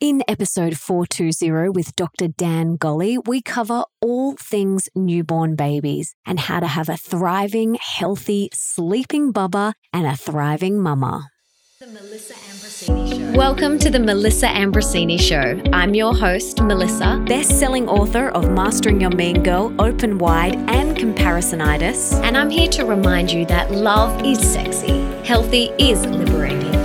In episode 420 with Dr. Dan Golly, we cover all things newborn babies and how to have a thriving, healthy, sleeping bubba and a thriving mama. Welcome to the Melissa Ambrosini Show. I'm your host, Melissa, best selling author of Mastering Your Mean Girl, Open Wide, and Comparisonitis. And I'm here to remind you that love is sexy, healthy is liberating,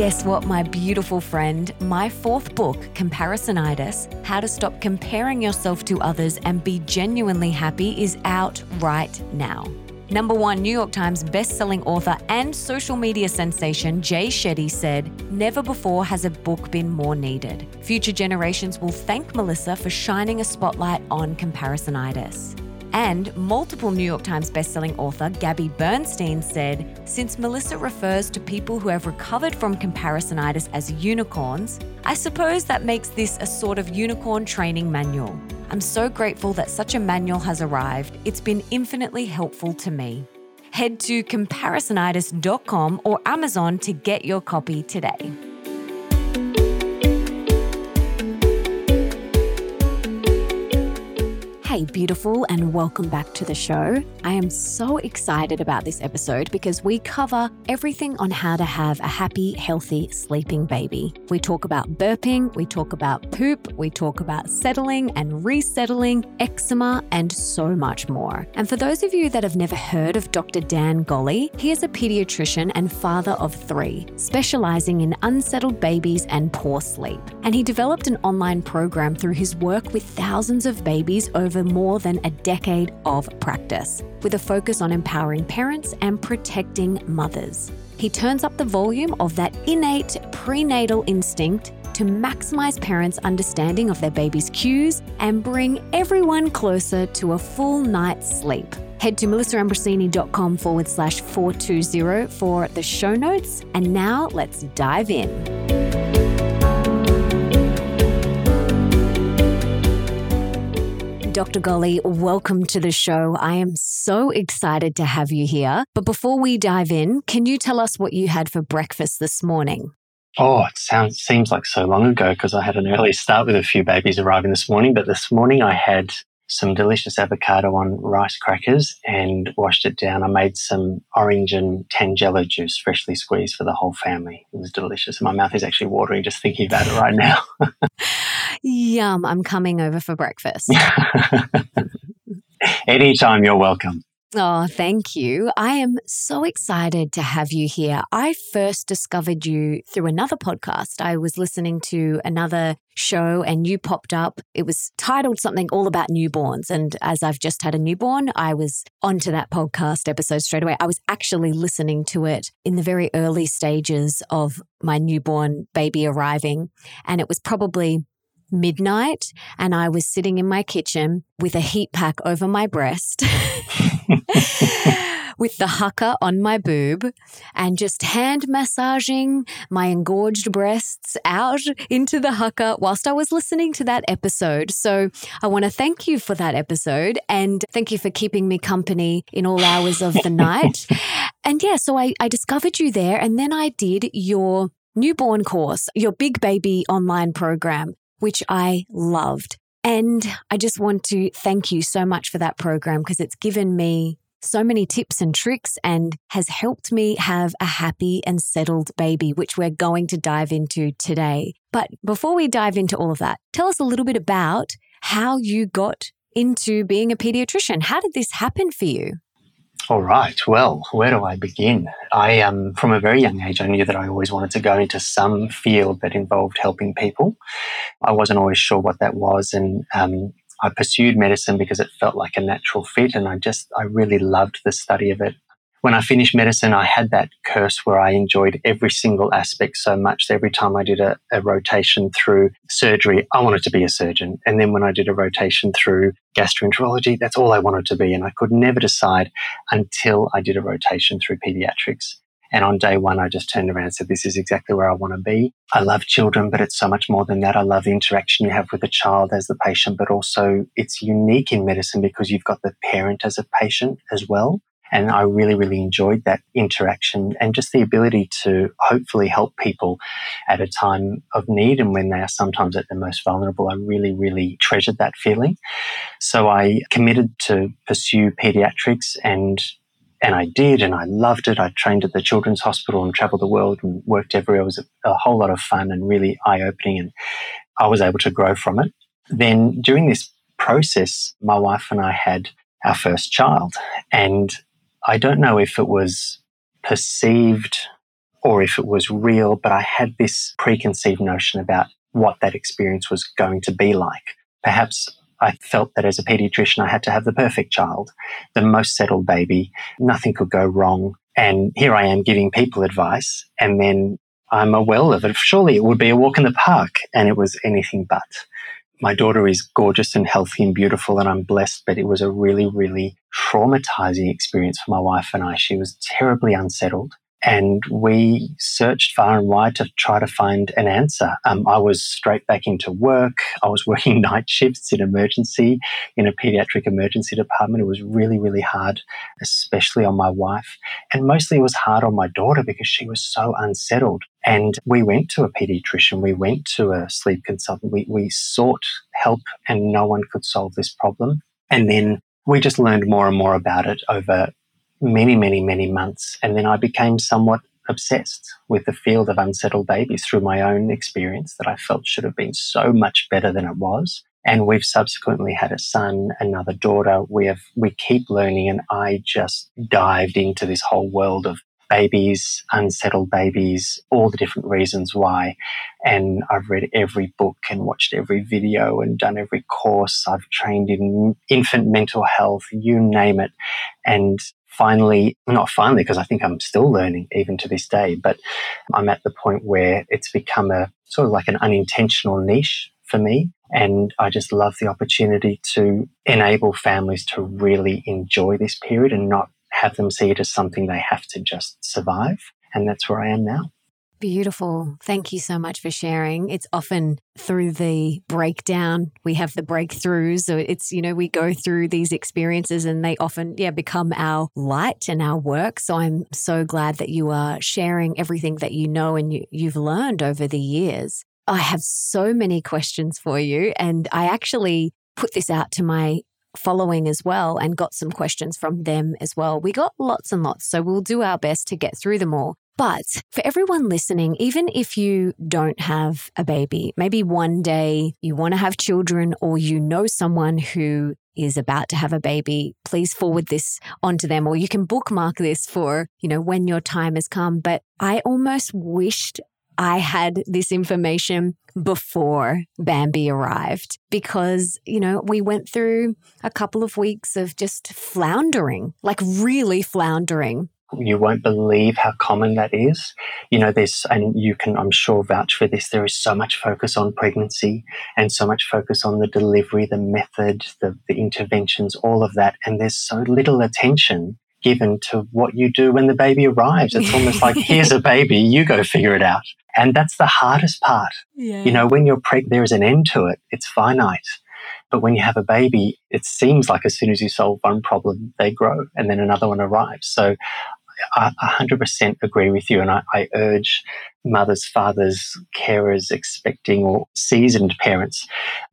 Guess what, my beautiful friend? My fourth book, Comparisonitis How to Stop Comparing Yourself to Others and Be Genuinely Happy, is out right now. Number one New York Times bestselling author and social media sensation Jay Shetty said, Never before has a book been more needed. Future generations will thank Melissa for shining a spotlight on comparisonitis. And multiple New York Times bestselling author Gabby Bernstein said, Since Melissa refers to people who have recovered from comparisonitis as unicorns, I suppose that makes this a sort of unicorn training manual. I'm so grateful that such a manual has arrived. It's been infinitely helpful to me. Head to comparisonitis.com or Amazon to get your copy today. Hey, beautiful, and welcome back to the show. I am so excited about this episode because we cover everything on how to have a happy, healthy sleeping baby. We talk about burping, we talk about poop, we talk about settling and resettling, eczema, and so much more. And for those of you that have never heard of Dr. Dan Golly, he is a pediatrician and father of three, specializing in unsettled babies and poor sleep. And he developed an online program through his work with thousands of babies over more than a decade of practice, with a focus on empowering parents and protecting mothers. He turns up the volume of that innate parental instinct to maximize parents' understanding of their baby's cues and bring everyone closer to a full night's sleep. Head to melissaambrosini.com forward slash 420 for the show notes. And now let's dive in. Dr. Golly, welcome to the show. I am so excited to have you here. But before we dive in, can you tell us what you had for breakfast this morning? Oh, it sounds seems like so long ago because I had an early start with a few babies arriving this morning. But this morning I had some delicious avocado on rice crackers and washed it down. I made some orange and tangelo juice, freshly squeezed for the whole family. It was delicious. My mouth is actually watering just thinking about it right now. Yum, I'm coming over for breakfast. Anytime you're welcome. Oh, thank you. I am so excited to have you here. I first discovered you through another podcast. I was listening to another show and you popped up. It was titled something all about newborns. And as I've just had a newborn, I was onto that podcast episode straight away. I was actually listening to it in the very early stages of my newborn baby arriving. And it was probably midnight and I was sitting in my kitchen with a heat pack over my breast. with the Haakaa on my boob and just hand massaging my engorged breasts out into the Haakaa whilst I was listening to that episode. So I want to thank you for that episode and thank you for keeping me company in all hours of the night. And yeah, so I, I discovered you there and then I did your newborn course, your big baby online program which I loved. And I just want to thank you so much for that program because it's given me so many tips and tricks and has helped me have a happy and settled baby, which we're going to dive into today. But before we dive into all of that, tell us a little bit about how you got into being a pediatrician. How did this happen for you? All right. Well, where do I begin? I, um, from a very young age, I knew that I always wanted to go into some field that involved helping people. I wasn't always sure what that was, and um, I pursued medicine because it felt like a natural fit, and I just, I really loved the study of it. When I finished medicine, I had that curse where I enjoyed every single aspect so much that every time I did a, a, rotation through surgery, I wanted to be a surgeon. And then when I did a rotation through gastroenterology, that's all I wanted to be. And I could never decide until I did a rotation through pediatrics. And on day one, I just turned around and said, This is exactly where I want to be. I love children, but it's so much more than that. I love the interaction you have with the child as the patient, but also it's unique in medicine because you've got the parent as a patient as well. And I really, really enjoyed that interaction and just the ability to hopefully help people at a time of need and when they are sometimes at their most vulnerable. I really, really treasured that feeling. So I committed to pursue pediatrics and and I did, and I loved it. I trained at the Children's Hospital and traveled the world and worked everywhere. It was a, a whole lot of fun and really eye opening, and I was able to grow from it. Then during this process, my wife and I had our first child, and I don't know if it was perceived or if it was real, but I had this preconceived notion about what that experience was going to be like. Perhaps I felt that as a pediatrician, I had to have the perfect child, the most settled baby, nothing could go wrong. And here I am giving people advice, and then I'm a well of it. Surely it would be a walk in the park, and it was anything but my daughter is gorgeous and healthy and beautiful, and I'm blessed, but it was a really, really traumatizing experience for my wife and I. She was terribly unsettled. And we searched far and wide to try to find an answer. Um, I was straight back into work. I was working night shifts in emergency, in a pediatric emergency department. It was really, really hard, especially on my wife. And mostly it was hard on my daughter because she was so unsettled. And we went to a pediatrician, we went to a sleep consultant, we, we sought help, and no one could solve this problem. And then we just learned more and more about it over many, many, many months. And then I became somewhat obsessed with the field of unsettled babies through my own experience that I felt should have been so much better than it was. And we've subsequently had a son, another daughter. We have, we keep learning. And I just dived into this whole world of babies, unsettled babies, all the different reasons why. And I've read every book and watched every video and done every course. I've trained in infant mental health, you name it. And finally, not finally, because I think I'm still learning even to this day, but I'm at the point where it's become a sort of like an unintentional niche for me. And I just love the opportunity to enable families to really enjoy this period and not have them see it as something they have to just survive. And that's where I am now. Beautiful. Thank you so much for sharing. It's often through the breakdown we have the breakthroughs. So it's, you know, we go through these experiences and they often, yeah, become our light and our work. So I'm so glad that you are sharing everything that you know and you, you've learned over the years. I have so many questions for you. And I actually put this out to my following as well and got some questions from them as well. We got lots and lots. So we'll do our best to get through them all. But for everyone listening, even if you don't have a baby, maybe one day you want to have children or you know someone who is about to have a baby, please forward this onto them. Or you can bookmark this for, you know, when your time has come. But I almost wished I had this information before Bambi arrived. Because, you know, we went through a couple of weeks of just floundering, like really floundering you won't believe how common that is. You know, there's, and you can, I'm sure, vouch for this. There is so much focus on pregnancy and so much focus on the delivery, the method, the, the interventions, all of that. And there's so little attention given to what you do when the baby arrives. It's almost like, here's a baby, you go figure it out. And that's the hardest part. Yeah. You know, when you're pregnant, there is an end to it. It's finite. But when you have a baby, it seems like as soon as you solve one problem, they grow and then another one arrives. So I 100% agree with you. And I, I, urge mothers, fathers, carers, expecting or seasoned parents,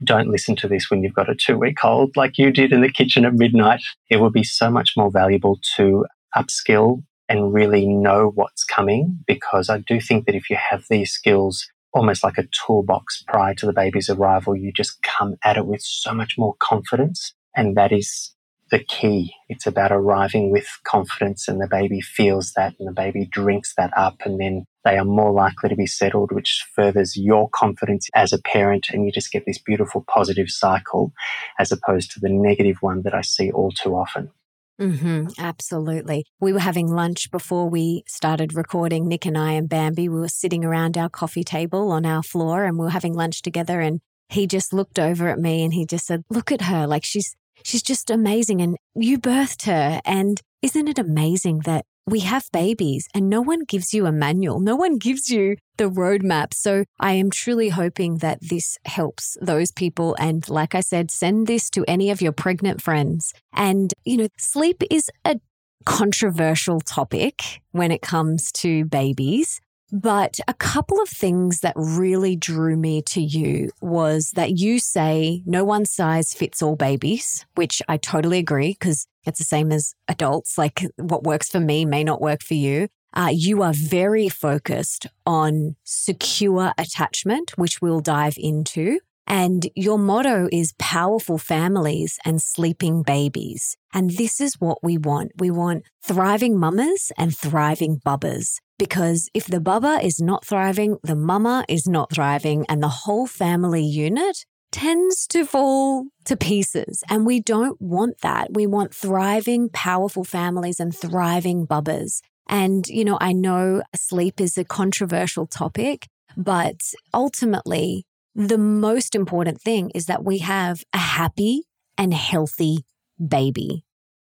don't listen to this when you've got a two week old like you did in the kitchen at midnight. It would be so much more valuable to upskill and really know what's coming because I do think that if you have these skills, almost like a toolbox prior to the baby's arrival, you just come at it with so much more confidence. And that is the key. It's about arriving with confidence and the baby feels that and the baby drinks that up and then they are more likely to be settled, which furthers your confidence as a parent. And you just get this beautiful positive cycle as opposed to the negative one that I see all too often. Mm-hmm, absolutely. We were having lunch before we started recording, Nick and I and Bambi. We were sitting around our coffee table on our floor and we were having lunch together. And he just looked over at me and he just said, Look at her. Like she's, she's just amazing. And you birthed her. And isn't it amazing that we have babies and no one gives you a manual? No one gives you the roadmap. So I am truly hoping that this helps those people. And like I said, send this to any of your pregnant friends. And, you know, sleep is a controversial topic when it comes to babies. But a couple of things that really drew me to you was that you say no one size fits all babies, which I totally agree because it's the same as adults. Like what works for me may not work for you. Uh, you are very focused on secure attachment, which we'll dive into. And your motto is powerful families and sleeping babies. And this is what we want. We want thriving mamas and thriving bubbas. Because if the bubba is not thriving, the mama is not thriving, and the whole family unit tends to fall to pieces. And we don't want that. We want thriving, powerful families and thriving bubbas. And, you know, I know sleep is a controversial topic, but ultimately, the most important thing is that we have a happy and healthy baby.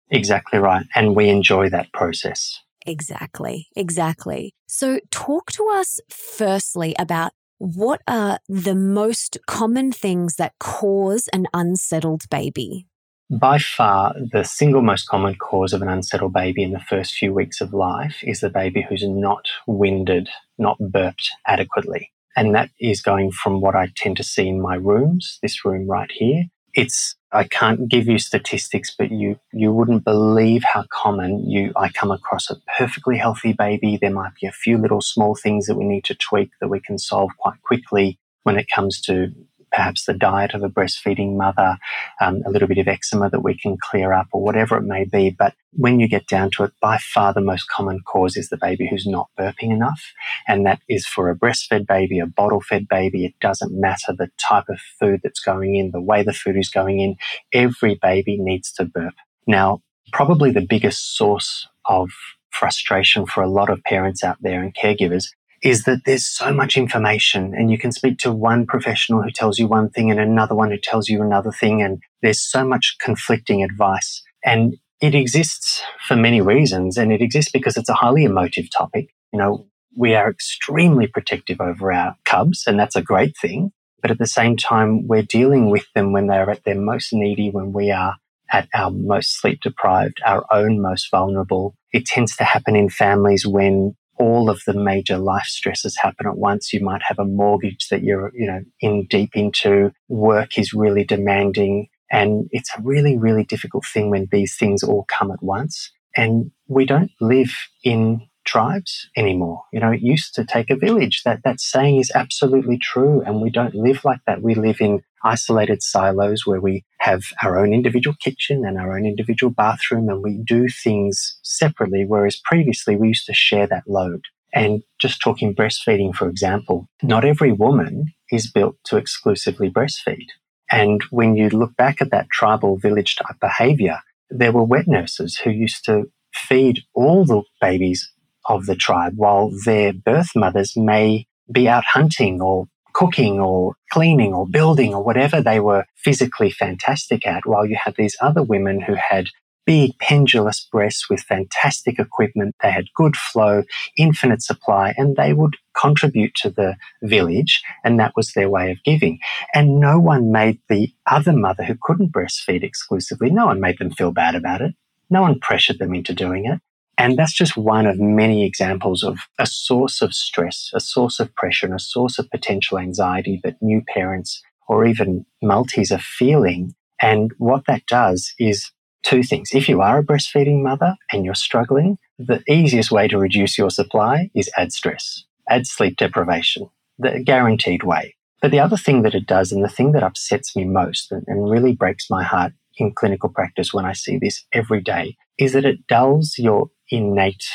Exactly right. And we enjoy that process. Exactly, exactly. So, talk to us firstly about what are the most common things that cause an unsettled baby? By far, the single most common cause of an unsettled baby in the first few weeks of life is the baby who's not winded, not burped adequately. And that is going from what I tend to see in my rooms, this room right here, it's I can't give you statistics, but you you wouldn't believe how common you I come across a perfectly healthy baby. There might be a few little small things that we need to tweak that we can solve quite quickly when it comes to perhaps the diet of a breastfeeding mother, um, a little bit of eczema that we can clear up, or whatever it may be. But when you get down to it, by far the most common cause is the baby who's not burping enough. And that is for a breastfed baby, a bottle fed baby. It doesn't matter the type of food that's going in, the way the food is going in. Every baby needs to burp. Now, probably the biggest source of frustration for a lot of parents out there and caregivers is that there's so much information and you can speak to one professional who tells you one thing and another one who tells you another thing and there's so much conflicting advice. And it exists for many reasons and it exists because it's a highly emotive topic. You know we are extremely protective over our cubs and that's a great thing. But at the same time we're dealing with them when they're at their most needy when we are at our most sleep deprived our own most vulnerable. It tends to happen in families when all of the major life stresses happen at once. You might have a mortgage that you're, you know, in deep into. Work is really demanding. And it's a really, really difficult thing when these things all come at once. And we don't live in tribes anymore. You know, it used to take a village. That that saying is absolutely true, and we don't live like that. We live in isolated silos where we have our own individual kitchen and our own individual bathroom, and we do things separately. Whereas previously we used to share that load. And just talking breastfeeding, for example, not every woman is built to exclusively breastfeed. And when you look back at that tribal village type behavior, there were wet nurses who used to feed all the babies of the tribe, while their birth mothers may be out hunting or cooking or cleaning or building or whatever they were physically fantastic at, while you had these other women who had big pendulous breasts with fantastic equipment. They had good flow, infinite supply, and they would contribute to the village, and that was their way of giving. And no one made the other mother who couldn't breastfeed exclusively, no one made them feel bad about it. No one pressured them into doing it. And that's just one of many examples of a source of stress, a source of pressure, and a source of potential anxiety that new parents or even multis are feeling. And what that does is two things. If you are a breastfeeding mother and you're struggling, the easiest way to reduce your supply is add stress, add sleep deprivation, the guaranteed way. But the other thing that it does, and the thing that upsets me most and, and really breaks my heart in clinical practice when I see this every day, is that it dulls your innate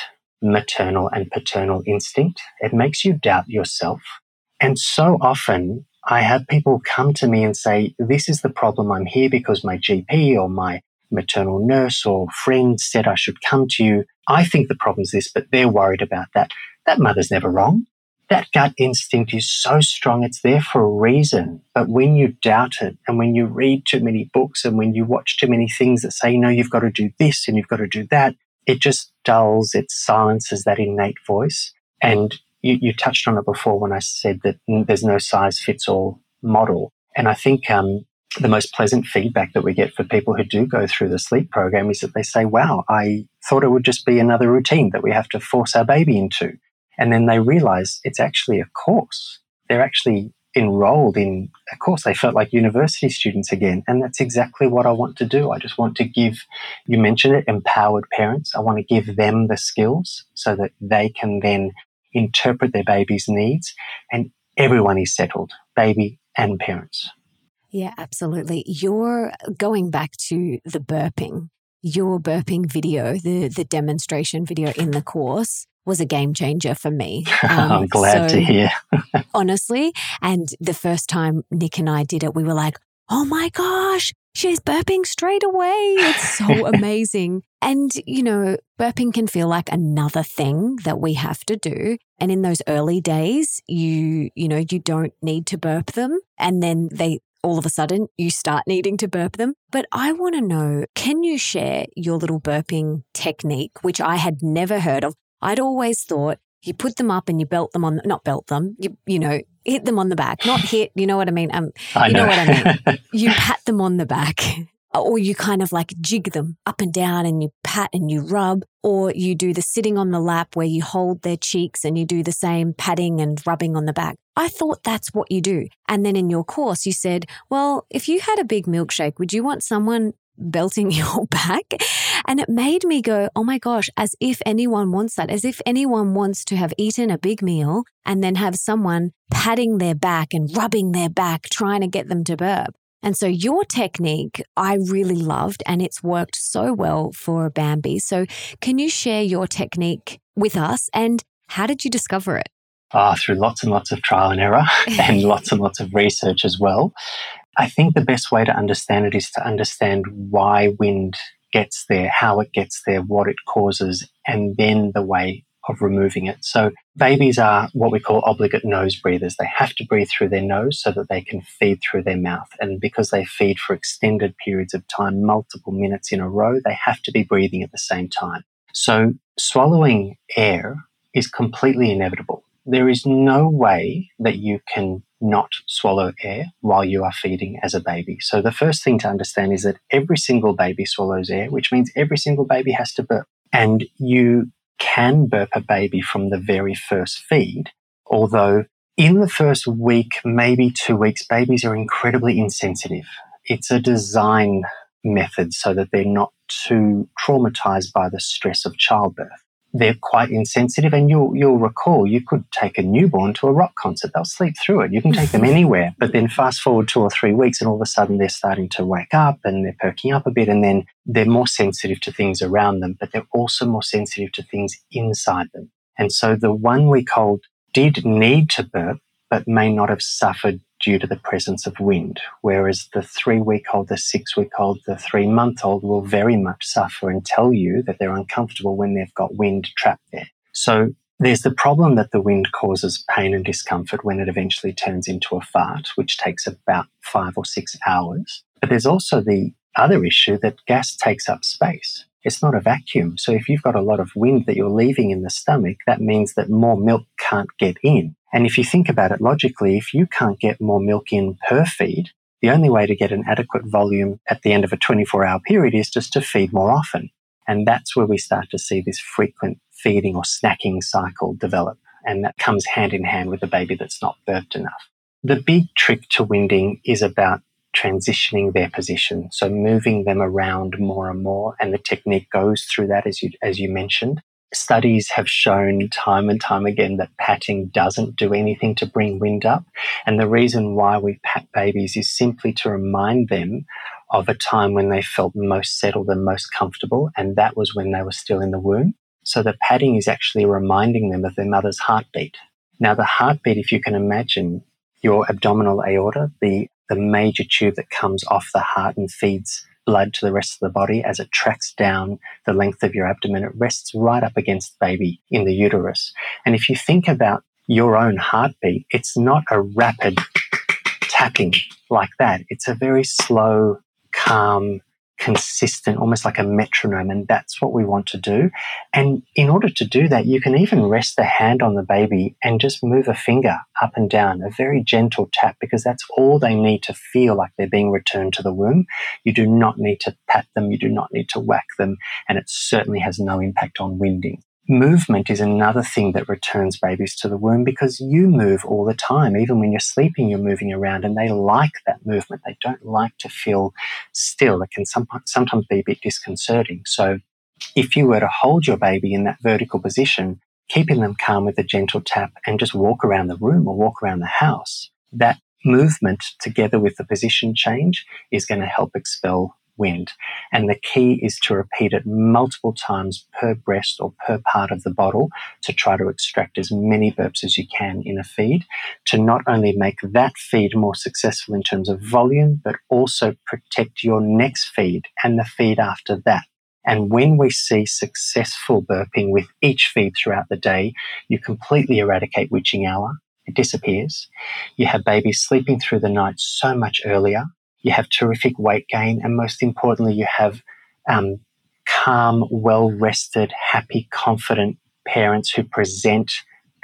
maternal and paternal instinct. It makes you doubt yourself. And so often I have people come to me and say, This is the problem. I'm here because my GP or my maternal nurse or friend said I should come to you. I think the problem's this, but they're worried about that. That mother's never wrong. That gut instinct is so strong, it's there for a reason. But when you doubt it and when you read too many books and when you watch too many things that say, no, you've got to do this and you've got to do that, it just dulls, it silences that innate voice. And you, you touched on it before when I said that there's no size fits all model. And I think um, the most pleasant feedback that we get for people who do go through the sleep program is that they say, wow, I thought it would just be another routine that we have to force our baby into. And then they realize it's actually a course. They're actually enrolled in a course. They felt like university students again. And that's exactly what I want to do. I just want to give, you mentioned it, empowered parents. I want to give them the skills so that they can then interpret their baby's needs and everyone is settled, baby and parents. Yeah, absolutely. You're going back to the burping. Your burping video, the the demonstration video in the course was a game changer for me. Um, I'm glad so, to hear. honestly, and the first time Nick and I did it, we were like, "Oh my gosh, she's burping straight away. It's so amazing. And, you know, burping can feel like another thing that we have to do. And in those early days, you, you know, you don't need to burp them. And then they all of a sudden you start needing to burp them. But I want to know can you share your little burping technique, which I had never heard of? I'd always thought you put them up and you belt them on, not belt them, you, you know, hit them on the back, not hit, you know what I mean? Um, I you know. know what I mean? you pat them on the back or you kind of like jig them up and down and you pat and you rub, or you do the sitting on the lap where you hold their cheeks and you do the same patting and rubbing on the back. I thought that's what you do. And then in your course, you said, well, if you had a big milkshake, would you want someone belting your back? And it made me go, oh my gosh, as if anyone wants that, as if anyone wants to have eaten a big meal and then have someone patting their back and rubbing their back, trying to get them to burp. And so your technique I really loved and it's worked so well for Bambi. So can you share your technique with us and how did you discover it? Ah, through lots and lots of trial and error and lots and lots of research as well. I think the best way to understand it is to understand why wind gets there, how it gets there, what it causes, and then the way of removing it. So babies are what we call obligate nose breathers. They have to breathe through their nose so that they can feed through their mouth. And because they feed for extended periods of time, multiple minutes in a row, they have to be breathing at the same time. So swallowing air is completely inevitable. There is no way that you can not swallow air while you are feeding as a baby. So the first thing to understand is that every single baby swallows air, which means every single baby has to burp. And you can burp a baby from the very first feed, although in the first week, maybe two weeks, babies are incredibly insensitive. It's a design method so that they're not too traumatized by the stress of childbirth they're quite insensitive. And you'll, you'll recall you could take a newborn to a rock concert. They'll sleep through it. You can take them anywhere. But then fast forward two or three weeks and all of a sudden they're starting to wake up and they're perking up a bit. And then they're more sensitive to things around them, but they're also more sensitive to things inside them. And so the one week old did need to burp, but may not have suffered due to the presence of wind, whereas the three week old, the six week old, the three month old will very much suffer and tell you that they're uncomfortable when they've got wind trapped there. So there's the problem that the wind causes pain and discomfort when it eventually turns into a fart, which takes about five or six hours. But there's also the other issue that gas takes up space. It's not a vacuum. So if you've got a lot of wind that you're leaving in the stomach, that means that more milk can't get in. And if you think about it logically, if you can't get more milk in per feed, the only way to get an adequate volume at the end of a 24 hour period is just to feed more often. And that's where we start to see this frequent feeding or snacking cycle develop. And that comes hand in hand with a baby that's not burped enough. The big trick to winding is about transitioning their position. So moving them around more and more. And the technique goes through that, as you, as you mentioned studies have shown time and time again that patting doesn't do anything to bring wind up. And the reason why we pat babies is simply to remind them of a time when they felt most settled and most comfortable. And that was when they were still in the womb. So the patting is actually reminding them of their mother's heartbeat. Now, the heartbeat, if you can imagine your abdominal aorta, the, the major tube that comes off the heart and feeds blood to the rest of the body as it tracks down the length of your abdomen. It rests right up against the baby in the uterus. And if you think about your own heartbeat, it's not a rapid tapping like that. It's a very slow, calm, consistent, almost like a metronome. And that's what we want to do. And in order to do that, you can even rest the hand on the baby and just move a finger up and down, a very gentle tap, because that's all they need to feel like they're being returned to the womb. You do not need to pat them. You do not need to whack them. And it certainly has no impact on winding. Movement is another thing that returns babies to the womb because you move all the time. Even when you're sleeping, you're moving around and they like that movement. They don't like to feel still. It can sometimes be a bit disconcerting. So if you were to hold your baby in that vertical position, keeping them calm with a gentle tap and just walk around the room or walk around the house, that movement together with the position change is going to help expel wind. And the key is to repeat it multiple times per breast or per part of the bottle to try to extract as many burps as you can in a feed to not only make that feed more successful in terms of volume, but also protect your next feed and the feed after that. And when we see successful burping with each feed throughout the day, you completely eradicate witching hour. It disappears. You have babies sleeping through the night so much earlier you have terrific weight gain, and most importantly, you have um, calm, well rested, happy, confident parents who present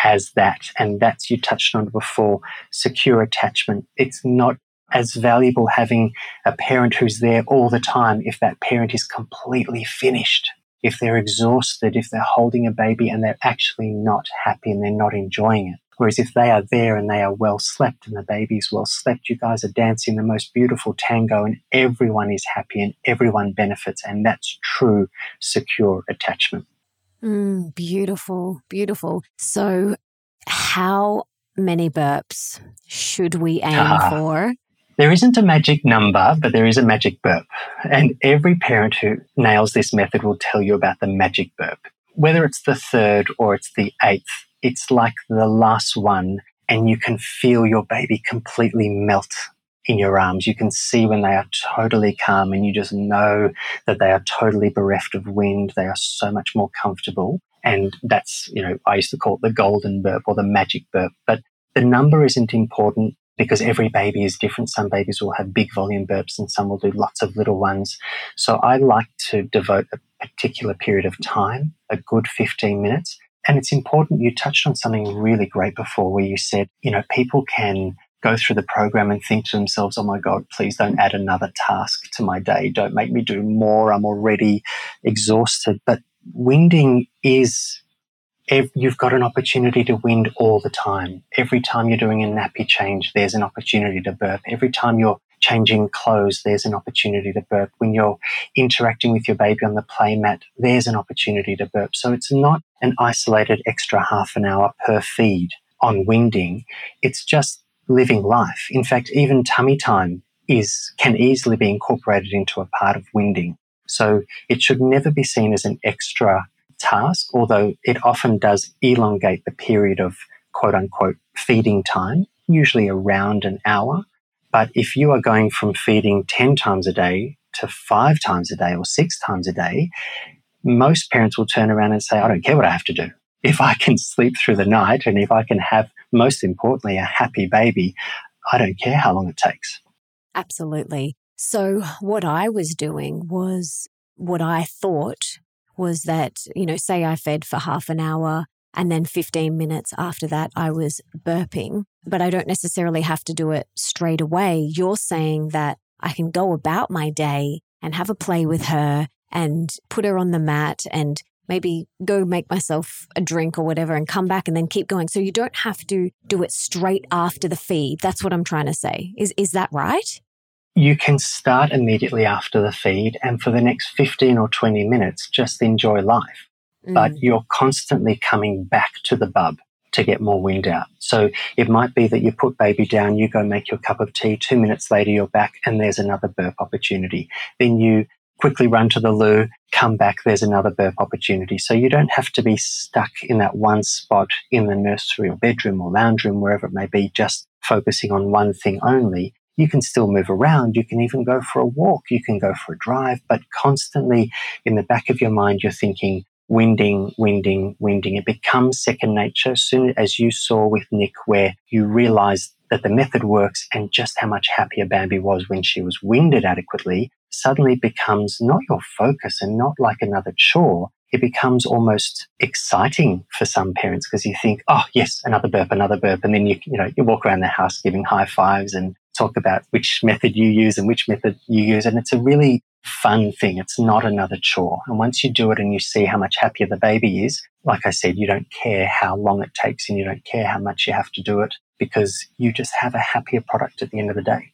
as that. And that's, you touched on before, secure attachment. It's not as valuable having a parent who's there all the time if that parent is completely finished, if they're exhausted, if they're holding a baby and they're actually not happy and they're not enjoying it. Whereas if they are there and they are well slept and the baby's well slept, you guys are dancing the most beautiful tango and everyone is happy and everyone benefits. And that's true secure attachment. Mm, beautiful, beautiful. So, how many burps should we aim ah, for? There isn't a magic number, but there is a magic burp. And every parent who nails this method will tell you about the magic burp. Whether it's the third or it's the eighth, it's like the last one and you can feel your baby completely melt in your arms. You can see when they are totally calm and you just know that they are totally bereft of wind. They are so much more comfortable. And that's, you know, I used to call it the golden burp or the magic burp. But the number isn't important because every baby is different. Some babies will have big volume burps and some will do lots of little ones. So I like to devote a particular period of time, a good 15 minutes, and it's important, you touched on something really great before where you said, you know, people can go through the program and think to themselves, oh my God, please don't add another task to my day. Don't make me do more. I'm already exhausted. But winding is, you've got an opportunity to wind all the time. Every time you're doing a nappy change, there's an opportunity to burp. Every time you're changing clothes, there's an opportunity to burp. When you're interacting with your baby on the play mat, there's an opportunity to burp. So it's not an isolated extra half an hour per feed on winding. It's just living life. In fact, even tummy time is, can easily be incorporated into a part of winding. So it should never be seen as an extra task, although it often does elongate the period of quote unquote feeding time, usually around an hour. But if you are going from feeding 10 times a day to five times a day or six times a day, most parents will turn around and say, I don't care what I have to do. If I can sleep through the night and if I can have, most importantly, a happy baby, I don't care how long it takes. Absolutely. So, what I was doing was what I thought was that, you know, say I fed for half an hour and then 15 minutes after that, I was burping, but I don't necessarily have to do it straight away. You're saying that I can go about my day and have a play with her and put her on the mat and maybe go make myself a drink or whatever and come back and then keep going. So you don't have to do it straight after the feed. That's what I'm trying to say. Is is that right? You can start immediately after the feed and for the next 15 or 20 minutes just enjoy life mm. but you're constantly coming back to the bub to get more wind out. So it might be that you put baby down, you go make your cup of tea, two minutes later you're back and there's another burp opportunity. Then you quickly run to the loo, come back, there's another burp opportunity. So you don't have to be stuck in that one spot in the nursery or bedroom or lounge room, wherever it may be, just focusing on one thing only. you can still move around. You can even go for a walk. You can go for a drive, but constantly in the back of your mind, you're thinking, winding, winding, winding. It becomes second nature as soon as you saw with Nick, where you realized that the method works and just how much happier Bambi was when she was winded adequately suddenly becomes not your focus and not like another chore. It becomes almost exciting for some parents because you think, oh, yes, another burp, another burp. And then you, you know, you walk around the house giving high fives and talk about which method you use and which method you use. And it's a really fun thing. It's not another chore. And once you do it and you see how much happier the baby is, like I said, you don't care how long it takes and you don't care how much you have to do it because you just have a happier product at the end of the day.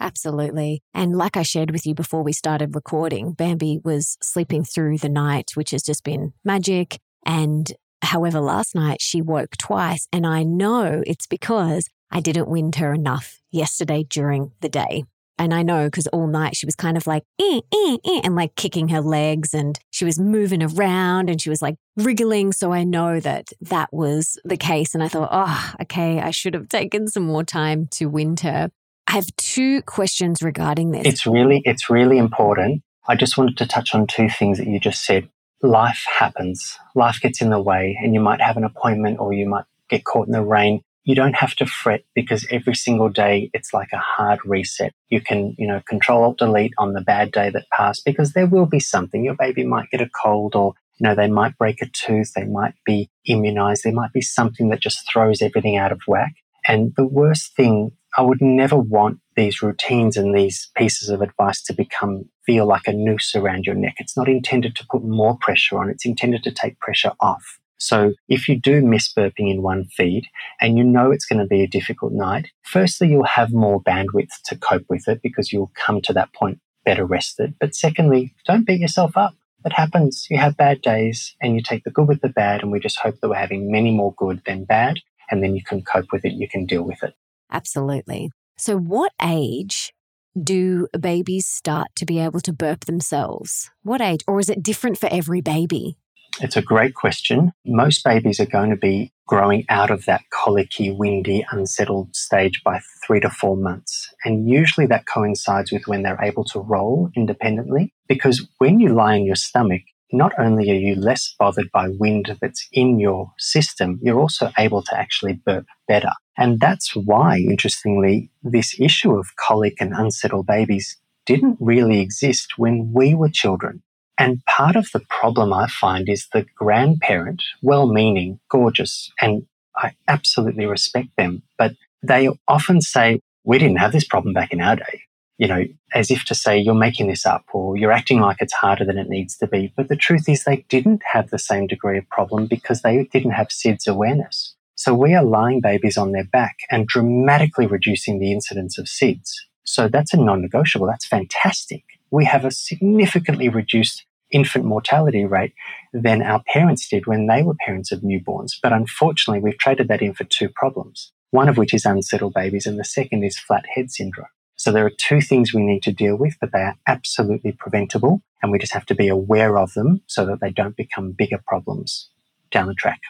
Absolutely. And like I shared with you before we started recording, Bambi was sleeping through the night, which has just been magic. And however, last night she woke twice. And I know it's because I didn't wind her enough yesterday during the day. And I know because all night she was kind of like, eh, eh, eh, and like kicking her legs and she was moving around and she was like wriggling. So I know that that was the case. And I thought, oh, okay, I should have taken some more time to wind her. I have two questions regarding this. It's really, it's really important. I just wanted to touch on two things that you just said. Life happens. Life gets in the way and you might have an appointment or you might get caught in the rain you don't have to fret because every single day it's like a hard reset. You can, you know, control alt delete on the bad day that passed because there will be something. Your baby might get a cold or, you know, they might break a tooth. They might be immunized. There might be something that just throws everything out of whack. And the worst thing, I would never want these routines and these pieces of advice to become feel like a noose around your neck. It's not intended to put more pressure on. It's intended to take pressure off. So if you do miss burping in one feed and you know it's going to be a difficult night, firstly, you'll have more bandwidth to cope with it because you'll come to that point better rested. But secondly, don't beat yourself up. It happens. You have bad days and you take the good with the bad. And we just hope that we're having many more good than bad. And then you can cope with it. You can deal with it. Absolutely. So what age do babies start to be able to burp themselves? What age? Or is it different for every baby? It's a great question. Most babies are going to be growing out of that colicky, windy, unsettled stage by three to four months. And usually that coincides with when they're able to roll independently. Because when you lie on your stomach, not only are you less bothered by wind that's in your system, you're also able to actually burp better. And that's why, interestingly, this issue of colic and unsettled babies didn't really exist when we were children. And part of the problem I find is the grandparent, well meaning, gorgeous, and I absolutely respect them, but they often say, We didn't have this problem back in our day. You know, as if to say, You're making this up or you're acting like it's harder than it needs to be. But the truth is, they didn't have the same degree of problem because they didn't have SIDS awareness. So we are lying babies on their back and dramatically reducing the incidence of SIDS. So that's a non negotiable. That's fantastic. We have a significantly reduced infant mortality rate than our parents did when they were parents of newborns. But unfortunately, we've traded that in for two problems, one of which is unsettled babies, and the second is flat head syndrome. So there are two things we need to deal with, but they are absolutely preventable, and we just have to be aware of them so that they don't become bigger problems down the track.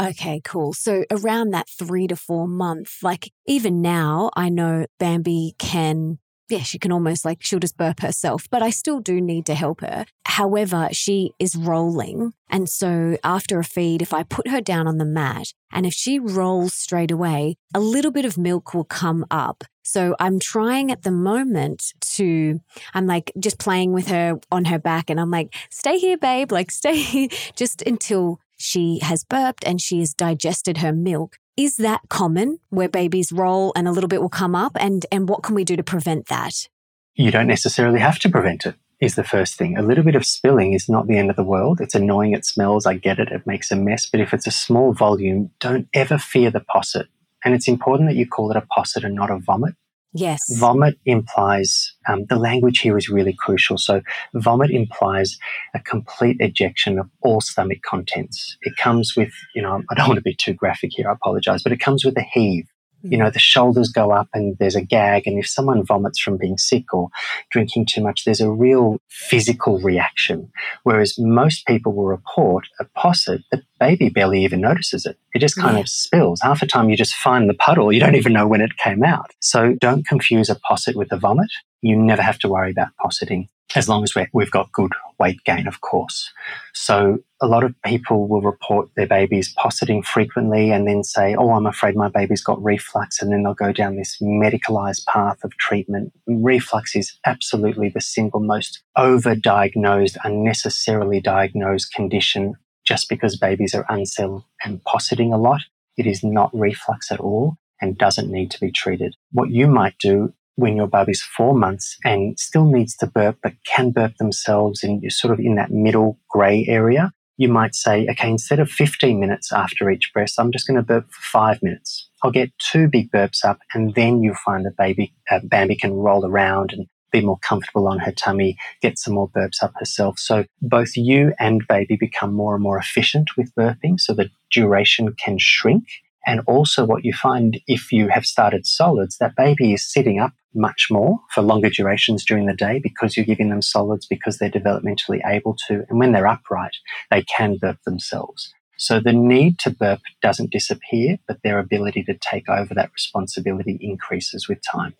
Okay, cool. So around that three to four month, like even now, I know Bambi can yeah, she can almost like she'll just burp herself, but I still do need to help her. However, she is rolling. And so after a feed, if I put her down on the mat and if she rolls straight away, a little bit of milk will come up. So I'm trying at the moment to, I'm like just playing with her on her back and I'm like, stay here, babe, like stay just until she has burped and she has digested her milk. Is that common where babies roll and a little bit will come up? And, and what can we do to prevent that? You don't necessarily have to prevent it, is the first thing. A little bit of spilling is not the end of the world. It's annoying, it smells, I get it, it makes a mess. But if it's a small volume, don't ever fear the posset. And it's important that you call it a posset and not a vomit Yes. Vomit implies, um, the language here is really crucial. So, vomit implies a complete ejection of all stomach contents. It comes with, you know, I don't want to be too graphic here, I apologize, but it comes with a heave. You know, mm. the shoulders go up and there's a gag. And if someone vomits from being sick or drinking too much, there's a real physical reaction. Whereas most people will report a posset, the baby barely even notices it. It just kind yeah. of spills. Half the time you just find the puddle. You don't even know when it came out. So don't confuse a posset with a vomit. You never have to worry about posseting as long as we've got good weight gain, of course. So a lot of people will report their babies posseting frequently and then say, Oh, I'm afraid my baby's got reflux. And then they'll go down this medicalized path of treatment. Reflux is absolutely the single most overdiagnosed, unnecessarily diagnosed condition just because babies are unsettled and posseting a lot. It is not reflux at all and doesn't need to be treated. What you might do when your baby's four months and still needs to burp, but can burp themselves and you're sort of in that middle grey area, you might say, okay, instead of 15 minutes after each breast, I'm just going to burp for five minutes. I'll get two big burps up and then you'll find that baby, uh, Bambi can roll around and be more comfortable on her tummy, get some more burps up herself. So both you and baby become more and more efficient with burping. So the duration can shrink and also, what you find if you have started solids, that baby is sitting up much more for longer durations during the day because you're giving them solids because they're developmentally able to. And when they're upright, they can burp themselves. So the need to burp doesn't disappear, but their ability to take over that responsibility increases with time.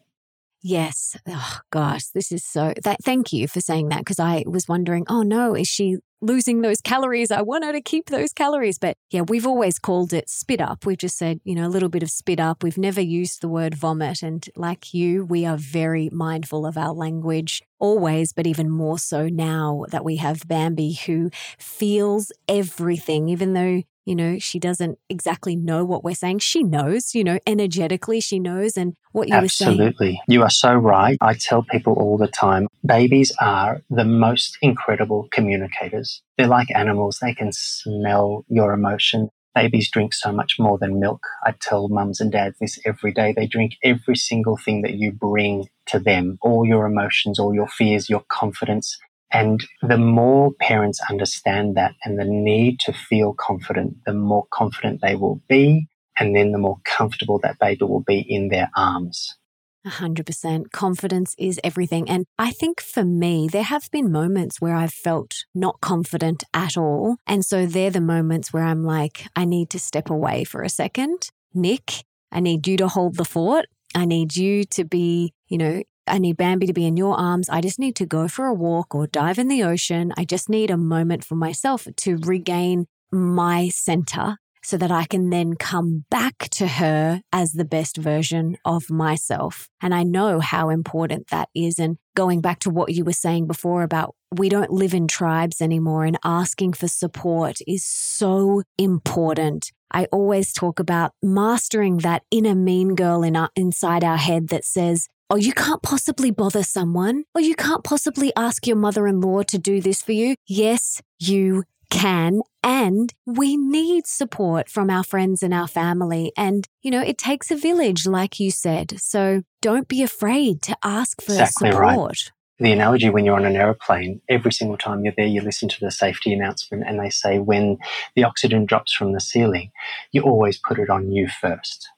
Yes. Oh, gosh, this is so. Th- thank you for saying that because I was wondering, oh no, is she losing those calories? I want her to keep those calories. But yeah, we've always called it spit up. We've just said, you know, a little bit of spit up. We've never used the word vomit. And like you, we are very mindful of our language always, but even more so now that we have Bambi who feels everything, even though you know, she doesn't exactly know what we're saying. She knows, you know, energetically, she knows. And what you Absolutely. were saying. Absolutely. You are so right. I tell people all the time babies are the most incredible communicators. They're like animals, they can smell your emotion. Babies drink so much more than milk. I tell mums and dads this every day. They drink every single thing that you bring to them all your emotions, all your fears, your confidence. And the more parents understand that and the need to feel confident, the more confident they will be. And then the more comfortable that baby will be in their arms. 100%. Confidence is everything. And I think for me, there have been moments where I've felt not confident at all. And so they're the moments where I'm like, I need to step away for a second. Nick, I need you to hold the fort. I need you to be, you know, I need Bambi to be in your arms. I just need to go for a walk or dive in the ocean. I just need a moment for myself to regain my center so that I can then come back to her as the best version of myself. And I know how important that is. And going back to what you were saying before about we don't live in tribes anymore and asking for support is so important. I always talk about mastering that inner mean girl in our, inside our head that says, Oh, you can't possibly bother someone, or you can't possibly ask your mother in law to do this for you. Yes, you can. And we need support from our friends and our family. And, you know, it takes a village, like you said. So don't be afraid to ask for exactly support. Right. The analogy when you're on an aeroplane, every single time you're there, you listen to the safety announcement and they say when the oxygen drops from the ceiling, you always put it on you first.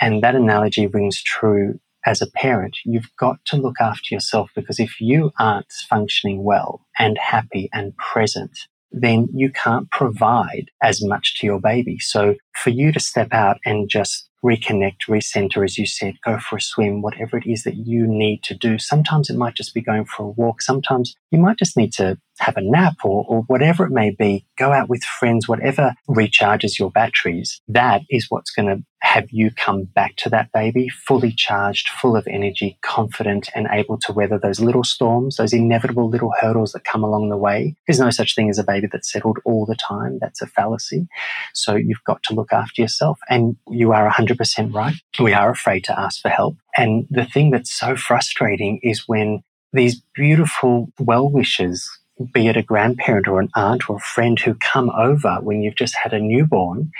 And that analogy rings true as a parent, you've got to look after yourself because if you aren't functioning well and happy and present, then you can't provide as much to your baby. So for you to step out and just reconnect, recenter, as you said, go for a swim, whatever it is that you need to do. Sometimes it might just be going for a walk. Sometimes you might just need to have a nap or, or whatever it may be. Go out with friends, whatever recharges your batteries. That is what's going to have you come back to that baby fully charged, full of energy, confident, and able to weather those little storms, those inevitable little hurdles that come along the way. There's no such thing as a baby that's settled all the time. That's a fallacy. So you've got to look after yourself. And you are 100% right. We are afraid to ask for help. And the thing that's so frustrating is when these beautiful well wishers be it a grandparent or an aunt or a friend who come over when you've just had a newborn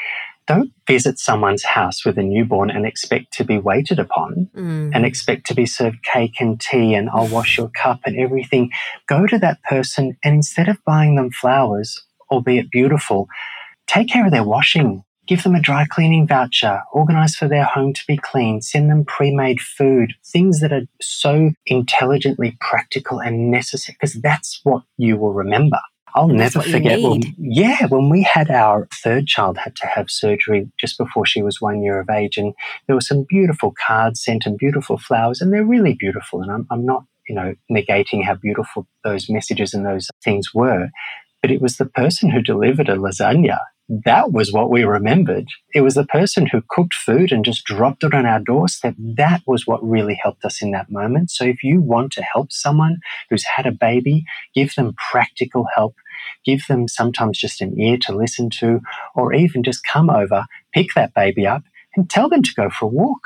don't visit someone's house with a newborn and expect to be waited upon mm. and expect to be served cake and tea and I'll wash your cup and everything. Go to that person and instead of buying them flowers, albeit beautiful, take care of their washing Give them a dry cleaning voucher, organize for their home to be clean, send them pre made food, things that are so intelligently practical and necessary, because that's what you will remember. I'll never forget when, yeah, when we had our third child had to have surgery just before she was one year of age. And there were some beautiful cards sent and beautiful flowers, and they're really beautiful. And I'm, I'm not, you know, negating how beautiful those messages and those things were. But it was the person who delivered a lasagna that was what we remembered. It was the person who cooked food and just dropped it on our doorstep. That was what really helped us in that moment. So if you want to help someone who's had a baby, give them practical help. Give them sometimes just an ear to listen to, or even just come over, pick that baby up, and tell them to go for a walk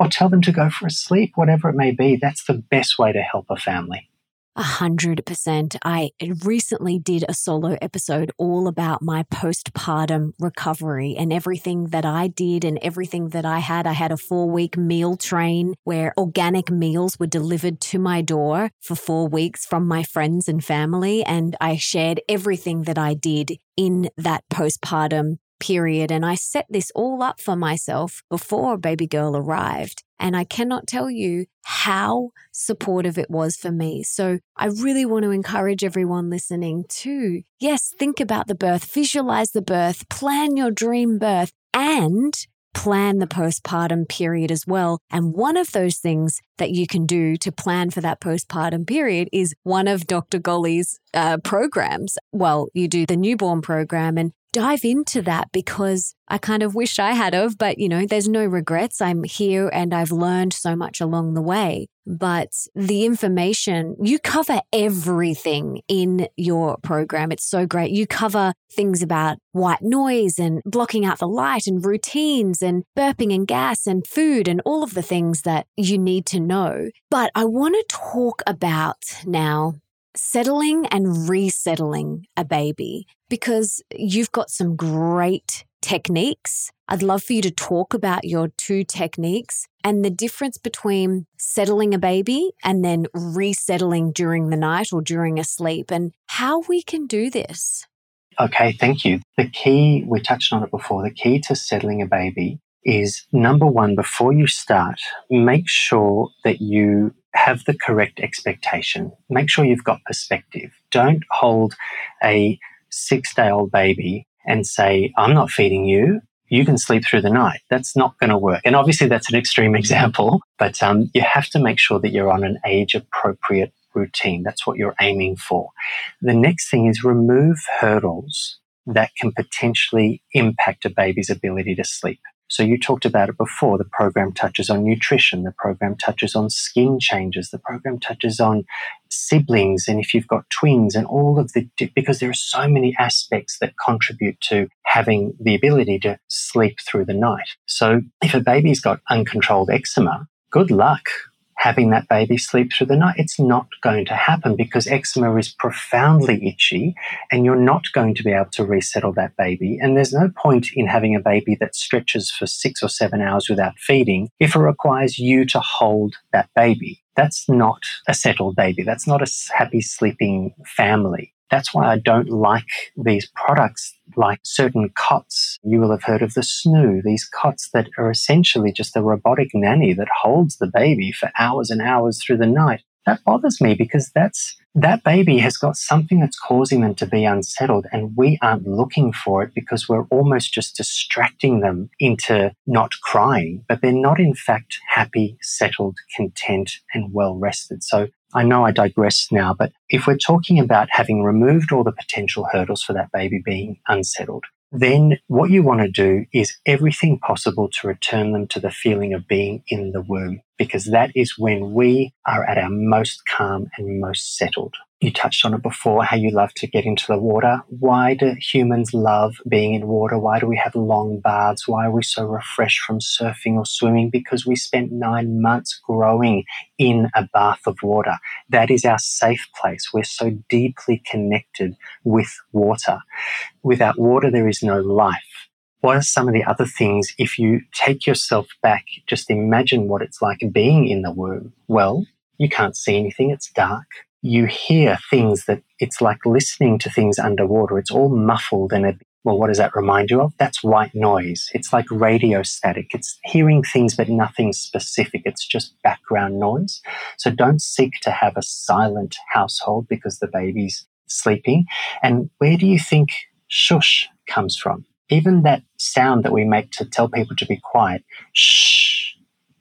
or tell them to go for a sleep, whatever it may be. That's the best way to help a family. A hundred percent. I recently did a solo episode all about my postpartum recovery and everything that I did and everything that I had. I had a four week meal train where organic meals were delivered to my door for four weeks from my friends and family. And I shared everything that I did in that postpartum period. And I set this all up for myself before baby girl arrived. And I cannot tell you how supportive it was for me. So I really want to encourage everyone listening to, yes, think about the birth, visualize the birth, plan your dream birth, and plan the postpartum period as well. And one of those things that you can do to plan for that postpartum period is one of Dr. Golly's uh, programs. Well, you do the newborn program, and dive into that because I kind of wish I had of, but you know, there's no regrets. I'm here and I've learned so much along the way. But the information, you cover everything in your program. It's so great. You cover things about white noise and blocking out the light and routines and burping and gas and food and all of the things that you need to know. But I want to talk about now settling and resettling a baby because you've got some great techniques. I'd love for you to talk about your two techniques and the difference between settling a baby and then resettling during the night or during a sleep and how we can do this. Okay, thank you. The key, we touched on it before, the key to settling a baby is number one, before you start, make sure that you have the correct expectation. Make sure you've got perspective. Don't hold a six day old baby and say, I'm not feeding you. You can sleep through the night. That's not going to work. And obviously, that's an extreme example, but um, you have to make sure that you're on an age appropriate routine. That's what you're aiming for. The next thing is remove hurdles that can potentially impact a baby's ability to sleep. So you talked about it before. The program touches on nutrition. The program touches on skin changes. The program touches on siblings. And if you've got twins and all of the, because there are so many aspects that contribute to having the ability to sleep through the night. So if a baby's got uncontrolled eczema, good luck having that baby sleep through the night. It's not going to happen because eczema is profoundly itchy and you're not going to be able to resettle that baby. And there's no point in having a baby that stretches for six or seven hours without feeding if it requires you to hold that baby. That's not a settled baby. That's not a happy sleeping family. That's why I don't like these products like certain cots. You will have heard of the snoo, these cots that are essentially just a robotic nanny that holds the baby for hours and hours through the night. That bothers me because that's that baby has got something that's causing them to be unsettled and we aren't looking for it because we're almost just distracting them into not crying, but they're not in fact happy, settled, content and well rested. So I know I digress now, but if we're talking about having removed all the potential hurdles for that baby being unsettled, then what you want to do is everything possible to return them to the feeling of being in the womb, because that is when we are at our most calm and most settled you touched on it before how you love to get into the water. Why do humans love being in water? Why do we have long baths? Why are we so refreshed from surfing or swimming? Because we spent nine months growing in a bath of water. That is our safe place. We're so deeply connected with water. Without water, there is no life. What are some of the other things if you take yourself back? Just imagine what it's like being in the womb. Well, you can't see anything. It's dark you hear things that it's like listening to things underwater. It's all muffled and Well, what does that remind you of? That's white noise. It's like radio static. It's hearing things, but nothing specific. It's just background noise. So don't seek to have a silent household because the baby's sleeping. And where do you think shush comes from? Even that sound that we make to tell people to be quiet, shh,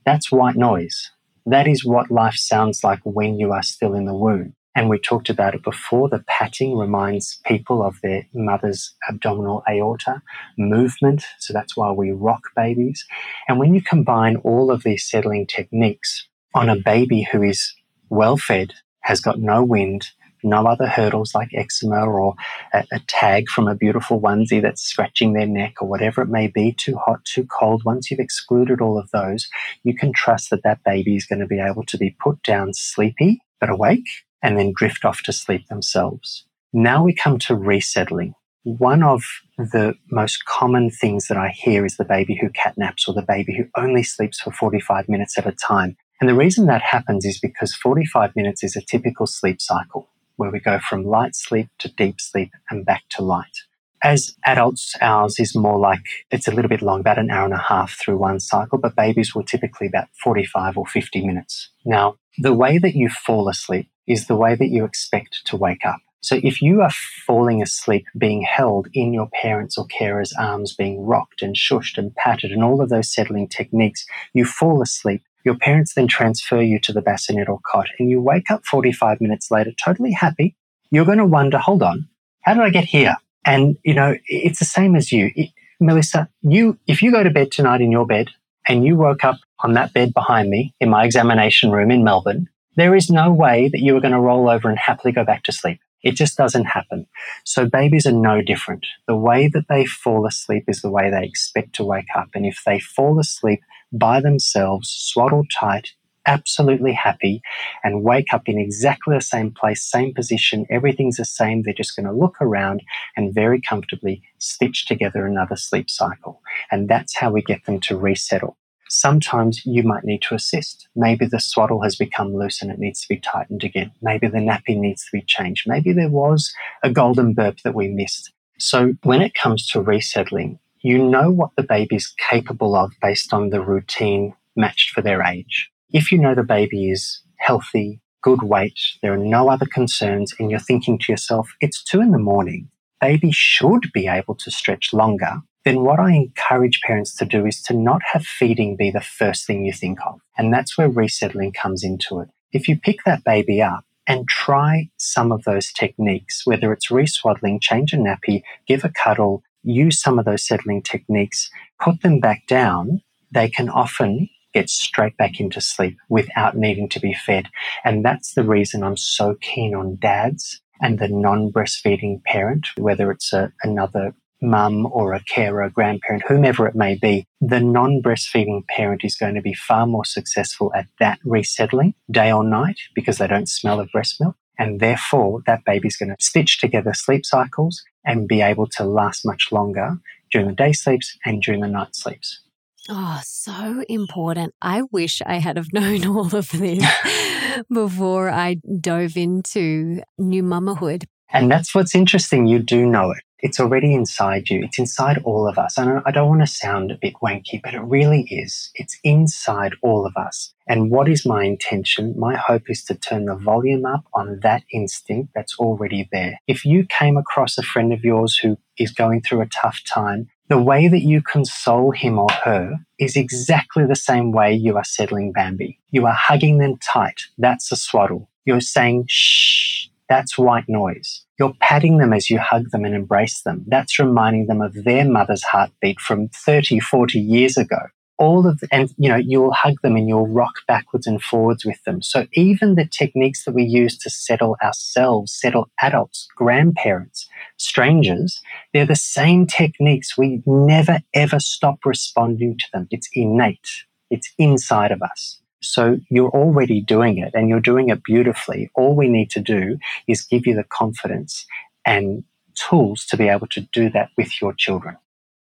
that's white noise. That is what life sounds like when you are still in the womb. And we talked about it before. The patting reminds people of their mother's abdominal aorta movement. So that's why we rock babies. And when you combine all of these settling techniques on a baby who is well fed, has got no wind, no other hurdles like eczema or a, a, tag from a beautiful onesie that's scratching their neck or whatever it may be, too hot, too cold. Once you've excluded all of those, you can trust that that baby is going to be able to be put down sleepy but awake and then drift off to sleep themselves. Now we come to resettling. One of the most common things that I hear is the baby who catnaps or the baby who only sleeps for 45 minutes at a time. And the reason that happens is because 45 minutes is a typical sleep cycle where we go from light sleep to deep sleep and back to light. As adults, ours is more like it's a little bit long, about an hour and a half through one cycle, but babies will typically about 45 or 50 minutes. Now, the way that you fall asleep is the way that you expect to wake up. So if you are falling asleep being held in your parents' or carers' arms, being rocked and shushed and patted and all of those settling techniques, you fall asleep. Your parents then transfer you to the bassinet or cot and you wake up 45 minutes later totally happy. You're going to wonder, hold on, how did I get here? And, you know, it's the same as you. It, Melissa, you, if you go to bed tonight in your bed and you woke up on that bed behind me in my examination room in Melbourne there is no way that you are going to roll over and happily go back to sleep. It just doesn't happen. So babies are no different. The way that they fall asleep is the way they expect to wake up. And if they fall asleep by themselves, swaddled tight, absolutely happy, and wake up in exactly the same place, same position, everything's the same, they're just going to look around and very comfortably stitch together another sleep cycle. And that's how we get them to resettle. Sometimes you might need to assist. Maybe the swaddle has become loose and it needs to be tightened again. Maybe the nappy needs to be changed. Maybe there was a golden burp that we missed. So when it comes to resettling, you know what the baby's capable of based on the routine matched for their age. If you know the baby is healthy, good weight, there are no other concerns, and you're thinking to yourself, it's two in the morning, baby should be able to stretch longer then what I encourage parents to do is to not have feeding be the first thing you think of. And that's where resettling comes into it. If you pick that baby up and try some of those techniques, whether it's reswaddling, change a nappy, give a cuddle, use some of those settling techniques, put them back down, they can often get straight back into sleep without needing to be fed. And that's the reason I'm so keen on dads and the non breastfeeding parent, whether it's a, another mum or a carer, grandparent, whomever it may be, the non breastfeeding parent is going to be far more successful at that resettling day or night because they don't smell of breast milk. And therefore, that baby's going to stitch together sleep cycles and be able to last much longer during the day sleeps and during the night sleeps. Oh, so important. I wish I had have known all of this before I dove into new mamahood. And that's what's interesting. You do know it. It's already inside you. It's inside all of us. And I don't want to sound a bit wanky, but it really is. It's inside all of us. And what is my intention? My hope is to turn the volume up on that instinct that's already there. If you came across a friend of yours who is going through a tough time, the way that you console him or her is exactly the same way you are settling Bambi. You are hugging them tight. That's a swaddle. You're saying, shh, that's white noise. You're patting them as you hug them and embrace them. That's reminding them of their mother's heartbeat from 30, 40 years ago. All of the, and you know, you'll hug them and you'll rock backwards and forwards with them. So even the techniques that we use to settle ourselves, settle adults, grandparents, strangers, they're the same techniques. We never ever stop responding to them. It's innate. It's inside of us. So you're already doing it and you're doing it beautifully. All we need to do is give you the confidence and tools to be able to do that with your children.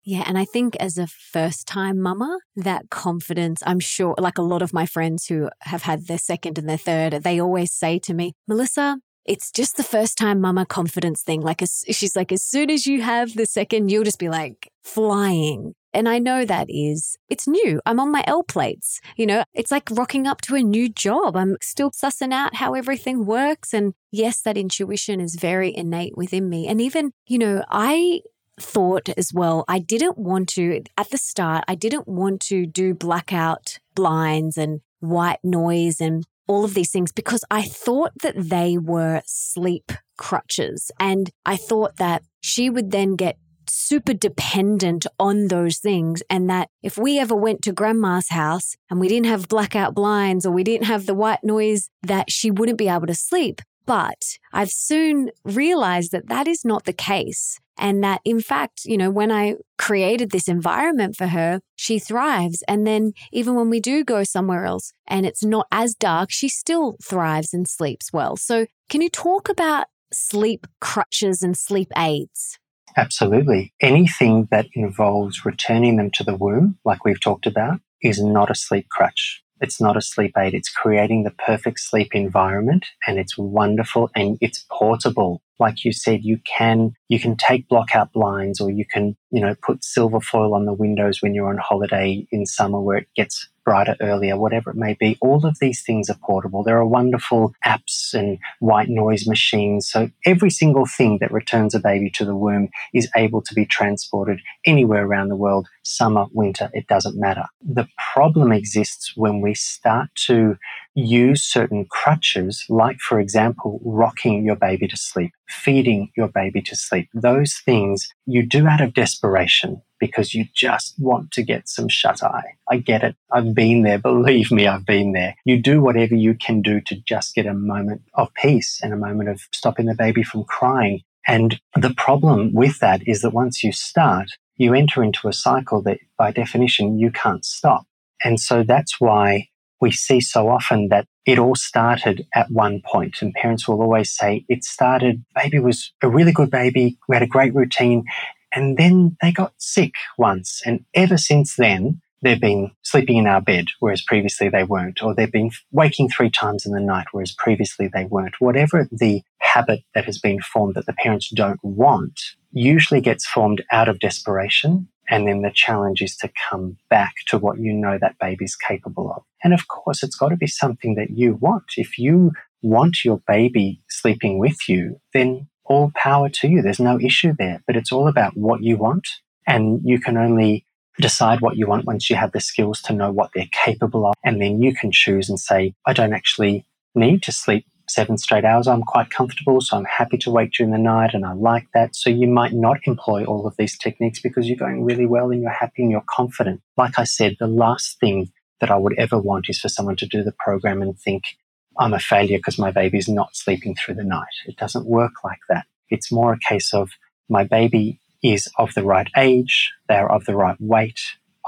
Yeah. And I think as a first time mama, that confidence, I'm sure, like a lot of my friends who have had their second and their third, they always say to me, Melissa, it's just the first time mama confidence thing. Like, as, she's like, as soon as you have the second, you'll just be like flying. And I know that is, it's new. I'm on my L plates. You know, it's like rocking up to a new job. I'm still sussing out how everything works. And yes, that intuition is very innate within me. And even, you know, I thought as well, I didn't want to, at the start, I didn't want to do blackout blinds and white noise and all of these things because I thought that they were sleep crutches. And I thought that she would then get super dependent on those things. And that if we ever went to grandma's house and we didn't have blackout blinds or we didn't have the white noise, that she wouldn't be able to sleep. But I've soon realized that that is not the case. And that in fact, you know, when I created this environment for her, she thrives. And then even when we do go somewhere else and it's not as dark, she still thrives and sleeps well. So can you talk about sleep crutches and sleep aids? Absolutely. Anything that involves returning them to the womb, like we've talked about, is not a sleep crutch. It's not a sleep aid. It's creating the perfect sleep environment and it's wonderful and it's portable. Like you said, you can, you can take block out blinds or you can, you know, put silver foil on the windows when you're on holiday in summer where it gets brighter earlier, whatever it may be. All of these things are portable. There are wonderful apps and white noise machines. So every single thing that returns a baby to the womb is able to be transported anywhere around the world, summer, winter, it doesn't matter. The problem exists when we start to use certain crutches, like, for example, rocking your baby to sleep, feeding your baby to sleep. Those things you do out of desperation because you just want to get some shut eye. I get it. I've been there. Believe me, I've been there. You do whatever you can do to just get a moment of peace and a moment of stopping the baby from crying. And the problem with that is that once you start, you enter into a cycle that by definition you can't stop. And so that's why we see so often that it all started at one point and parents will always say it started baby was a really good baby we had a great routine and then they got sick once and ever since then they've been sleeping in our bed whereas previously they weren't or they've been waking three times in the night whereas previously they weren't. Whatever the habit that has been formed that the parents don't want usually gets formed out of desperation and then the challenge is to come back to what you know that baby's capable of. And of course, it's got to be something that you want. If you want your baby sleeping with you, then all power to you. There's no issue there, but it's all about what you want. And you can only decide what you want once you have the skills to know what they're capable of. And then you can choose and say, I don't actually need to sleep seven straight hours, I'm quite comfortable. So I'm happy to wake during the night and I like that. So you might not employ all of these techniques because you're going really well and you're happy and you're confident. Like I said, the last thing that I would ever want is for someone to do the program and think, I'm a failure because my baby's not sleeping through the night. It doesn't work like that. It's more a case of my baby is of the right age, they're of the right weight,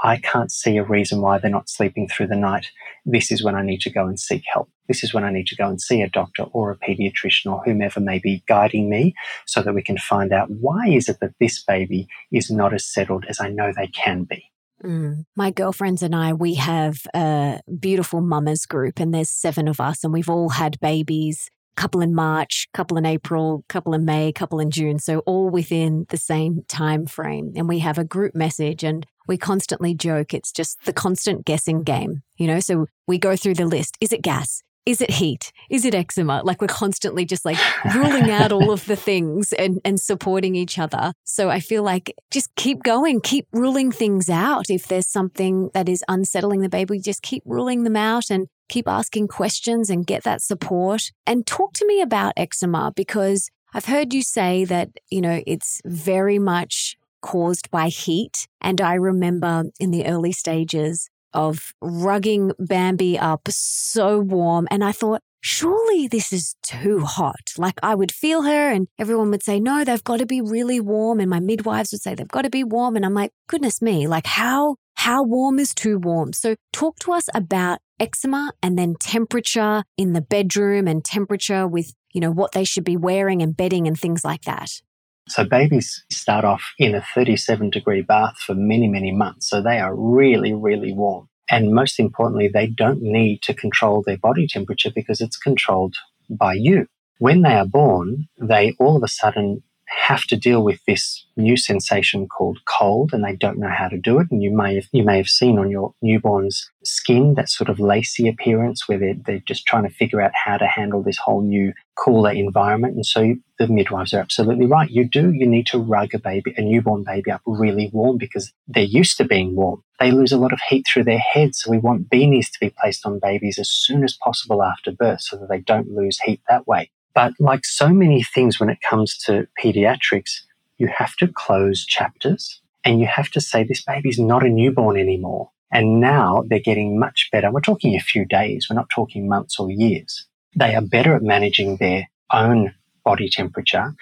I can't see a reason why they're not sleeping through the night. This is when I need to go and seek help. This is when I need to go and see a doctor or a pediatrician or whomever may be guiding me so that we can find out why is it that this baby is not as settled as I know they can be. Mm. My girlfriends and I, we have a beautiful mamas group, and there's seven of us, and we've all had babies couple in March, couple in April, couple in May, couple in June. So all within the same time frame. And we have a group message and we constantly joke it's just the constant guessing game, you know? So we go through the list. Is it gas? Is it heat? Is it eczema? Like we're constantly just like ruling out all of the things and, and supporting each other. So I feel like just keep going, keep ruling things out. If there's something that is unsettling the baby, just keep ruling them out and keep asking questions and get that support. And talk to me about eczema because I've heard you say that, you know, it's very much caused by heat. And I remember in the early stages of rugging Bambi up so warm. And I thought, surely this is too hot. Like I would feel her and everyone would say, no, they've got to be really warm. And my midwives would say, they've got to be warm. And I'm like, goodness me, like how, how warm is too warm? So talk to us about eczema and then temperature in the bedroom and temperature with, you know, what they should be wearing and bedding and things like that. So babies start off in a 37 degree bath for many, many months. So they are really, really warm. And most importantly, they don't need to control their body temperature because it's controlled by you. when they are born, they all of a sudden have to deal with this new sensation called cold and they don't know how to do it. And you may have, you may have seen on your newborn's skin that sort of lacy appearance where they're, they're just trying to figure out how to handle this whole new cooler environment. And so the midwives are absolutely right. You do, you need to rug a baby, a newborn baby up really warm because they're used to being warm. They lose a lot of heat through their heads. So we want beanies to be placed on babies as soon as possible after birth so that they don't lose heat that way. But like so many things when it comes to pediatrics, you have to close chapters and you have to say, this baby's not a newborn anymore. And now they're getting much better. We're talking a few days. We're not talking months or years. They are better at managing their own body temperature.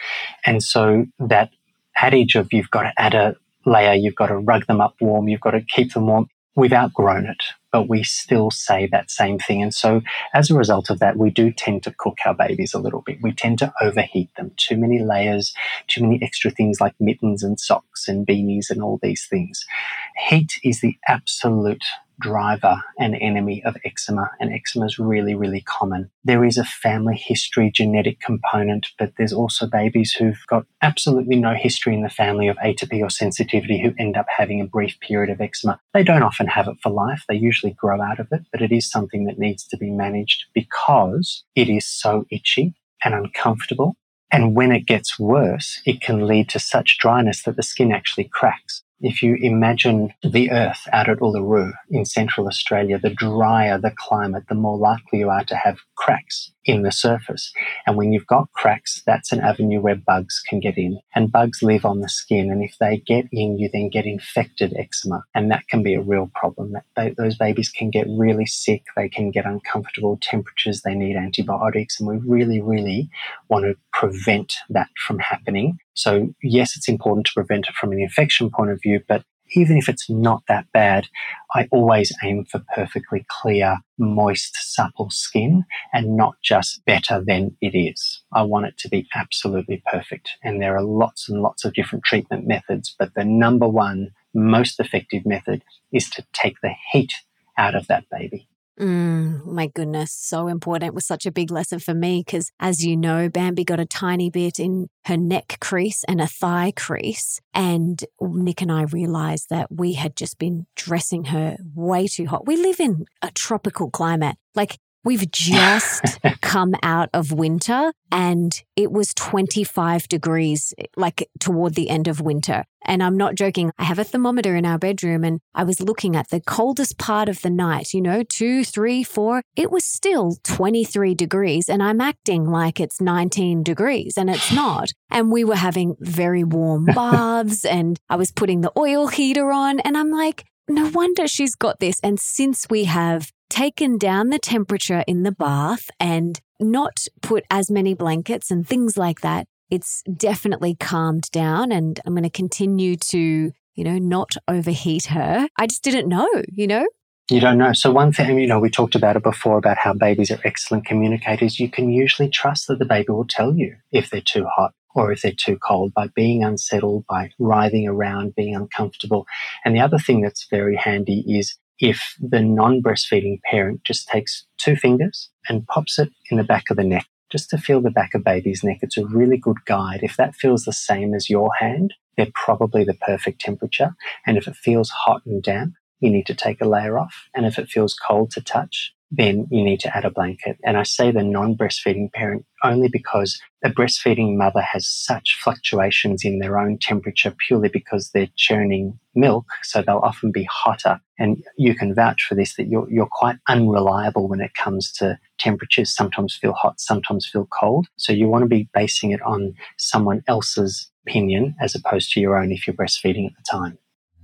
And so that adage of you've got to add a layer, you've got to rug them up warm, you've got to keep them warm, we've outgrown it but we still say that same thing. And so as a result of that, we do tend to cook our babies a little bit. We tend to overheat them. Too many layers, too many extra things like mittens and socks and beanies and all these things. Heat is the absolute driver and enemy of eczema, and eczema is really, really common. There is a family history genetic component, but there's also babies who've got absolutely no history in the family of atopy or sensitivity who end up having a brief period of eczema. They don't often have it for life, they usually grow out of it, but it is something that needs to be managed because it is so itchy and uncomfortable. And when it gets worse, it can lead to such dryness that the skin actually cracks. If you imagine the earth out at Uluru in central Australia, the drier the climate, the more likely you are to have cracks in the surface. And when you've got cracks, that's an avenue where bugs can get in. And bugs live on the skin. And if they get in, you then get infected eczema. And that can be a real problem. They, those babies can get really sick. They can get uncomfortable temperatures. They need antibiotics. And we really, really want to prevent that from happening. So yes, it's important to prevent it from an infection point of view, but even if it's not that bad, I always aim for perfectly clear, moist, supple skin and not just better than it is. I want it to be absolutely perfect. And there are lots and lots of different treatment methods, but the number one most effective method is to take the heat out of that baby. Mm, my goodness, so important. It was such a big lesson for me because, as you know, Bambi got a tiny bit in her neck crease and a thigh crease. And Nick and I realized that we had just been dressing her way too hot. We live in a tropical climate. Like We've just come out of winter and it was 25 degrees, like toward the end of winter. And I'm not joking. I have a thermometer in our bedroom and I was looking at the coldest part of the night, you know, two, three, four. It was still 23 degrees and I'm acting like it's 19 degrees and it's not. And we were having very warm baths and I was putting the oil heater on and I'm like, no wonder she's got this. And since we have taken down the temperature in the bath and not put as many blankets and things like that, it's definitely calmed down. And I'm going to continue to, you know, not overheat her. I just didn't know, you know? You don't know. So, one thing, you know, we talked about it before about how babies are excellent communicators. You can usually trust that the baby will tell you if they're too hot or if they're too cold by being unsettled, by writhing around, being uncomfortable. And the other thing that's very handy is if the non breastfeeding parent just takes two fingers and pops it in the back of the neck just to feel the back of baby's neck. It's a really good guide. If that feels the same as your hand, they're probably the perfect temperature. And if it feels hot and damp, you need to take a layer off. And if it feels cold to touch, then you need to add a blanket. And I say the non breastfeeding parent only because a breastfeeding mother has such fluctuations in their own temperature purely because they're churning milk. So they'll often be hotter. And you can vouch for this that you're, you're quite unreliable when it comes to temperatures. Sometimes feel hot, sometimes feel cold. So you want to be basing it on someone else's opinion as opposed to your own if you're breastfeeding at the time.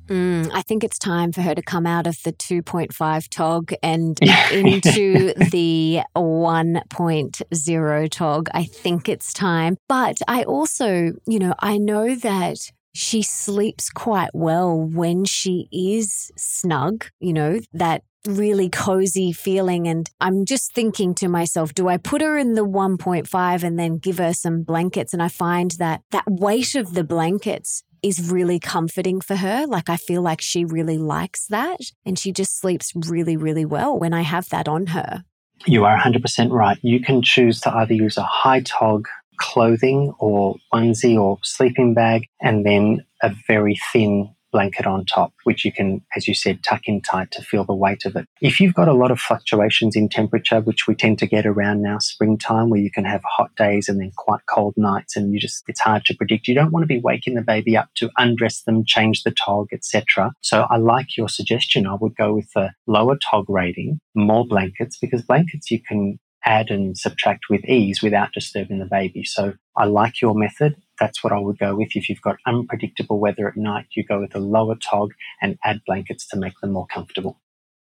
Mm, I think it's time for her to come out of the 2.5 TOG and into the 1.0 TOG. I think it's time. But I also, you know, I know that she sleeps quite well when she is snug, you know, that really cozy feeling. And I'm just thinking to myself, do I put her in the 1.5 and then give her some blankets? And I find that that weight of the blankets is really comforting for her. Like I feel like she really likes that and she just sleeps really, really well when I have that on her. You are 100% right. You can choose to either use a high tog clothing or onesie or sleeping bag and then a very thin blanket on top, which you can, as you said, tuck in tight to feel the weight of it. If you've got a lot of fluctuations in temperature, which we tend to get around now springtime, where you can have hot days and then quite cold nights, and you just, it's hard to predict. You don't want to be waking the baby up to undress them, change the tog, etc. So I like your suggestion. I would go with the lower tog rating, more blankets, because blankets you can add and subtract with ease without disturbing the baby. So I like your method. That's what I would go with. If you've got unpredictable weather at night, you go with a lower tog and add blankets to make them more comfortable.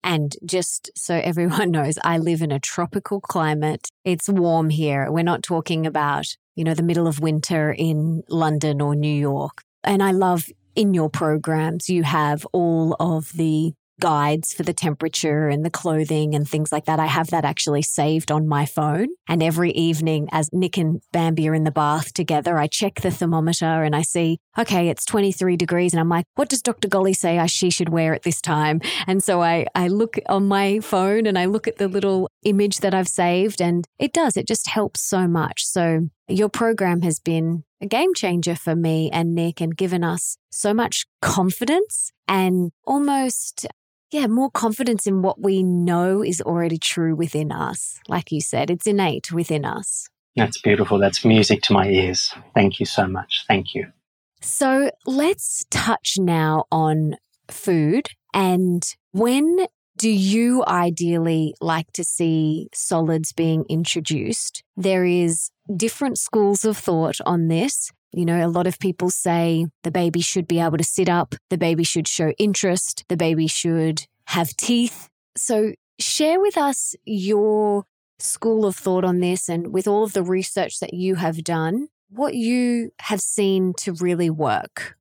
And just so everyone knows, I live in a tropical climate. It's warm here. We're not talking about, you know, the middle of winter in London or New York. And I love in your programs, you have all of the guides for the temperature and the clothing and things like that. I have that actually saved on my phone. And every evening, as Nick and Bambi are in the bath together, I check the thermometer and I see, okay, it's 23 degrees. And I'm like, what does Dr. Golly say I, she should wear at this time? And so I, I look on my phone and I look at the little image that I've saved, and it does, it just helps so much. So your program has been a game changer for me and Nick and given us so much confidence and almost yeah, more confidence in what we know is already true within us. Like you said, it's innate within us. That's beautiful. That's music to my ears. Thank you so much. Thank you. So let's touch now on food. And when do you ideally like to see solids being introduced? There is different schools of thought on this. You know, a lot of people say the baby should be able to sit up, the baby should show interest, the baby should have teeth. So, share with us your school of thought on this and with all of the research that you have done, what you have seen to really work.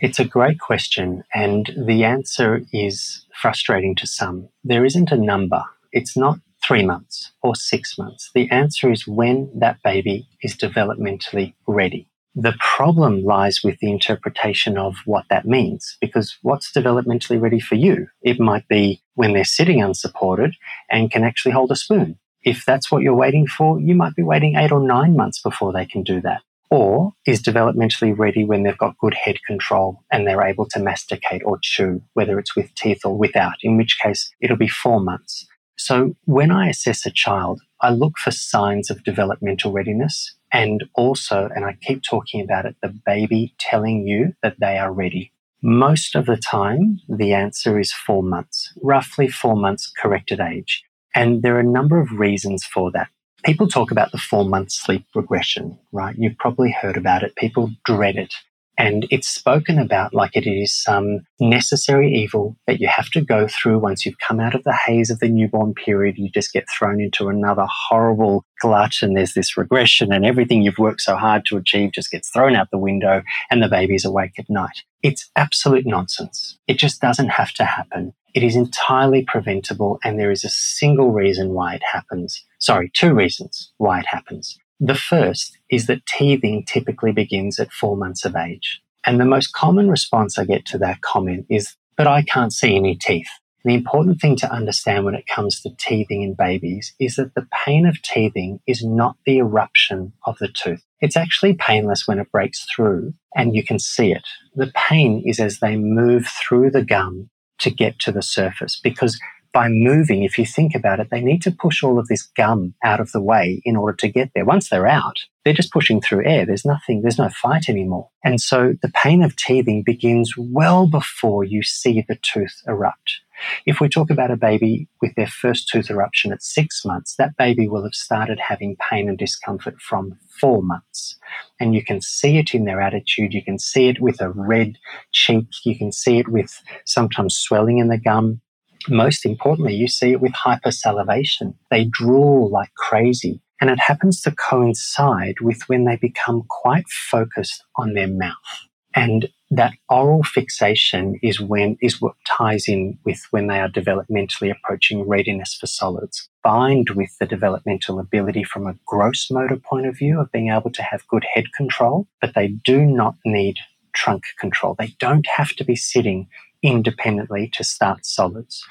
It's a great question, and the answer is frustrating to some. There isn't a number. It's not three months or six months. The answer is when that baby is developmentally ready. The problem lies with the interpretation of what that means, because what's developmentally ready for you? It might be when they're sitting unsupported and can actually hold a spoon. If that's what you're waiting for, you might be waiting eight or nine months before they can do that. Or is developmentally ready when they've got good head control and they're able to masticate or chew, whether it's with teeth or without, in which case it'll be four months. So when I assess a child, I look for signs of developmental readiness and also, and I keep talking about it, the baby telling you that they are ready. Most of the time, the answer is four months, roughly four months corrected age. And there are a number of reasons for that. People talk about the four month sleep regression, right? You've probably heard about it. People dread it. And it's spoken about like it is some necessary evil that you have to go through once you've come out of the haze of the newborn period. You just get thrown into another horrible glut, and there's this regression, and everything you've worked so hard to achieve just gets thrown out the window, and the baby's awake at night. It's absolute nonsense. It just doesn't have to happen. It is entirely preventable, and there is a single reason why it happens. Sorry, two reasons why it happens. The first is that teething typically begins at four months of age. And the most common response I get to that comment is, but I can't see any teeth. The important thing to understand when it comes to teething in babies is that the pain of teething is not the eruption of the tooth. It's actually painless when it breaks through and you can see it. The pain is as they move through the gum to get to the surface because by moving, if you think about it, they need to push all of this gum out of the way in order to get there. Once they're out, they're just pushing through air. There's nothing, there's no fight anymore. And so the pain of teething begins well before you see the tooth erupt. If we talk about a baby with their first tooth eruption at six months, that baby will have started having pain and discomfort from four months. And you can see it in their attitude. You can see it with a red cheek. You can see it with sometimes swelling in the gum most importantly, you see it with hypersalivation. They drool like crazy. And it happens to coincide with when they become quite focused on their mouth. And that oral fixation is when is what ties in with when they are developmentally approaching readiness for solids. Bind with the developmental ability from a gross motor point of view of being able to have good head control, but they do not need trunk control. They don't have to be sitting independently to start solids.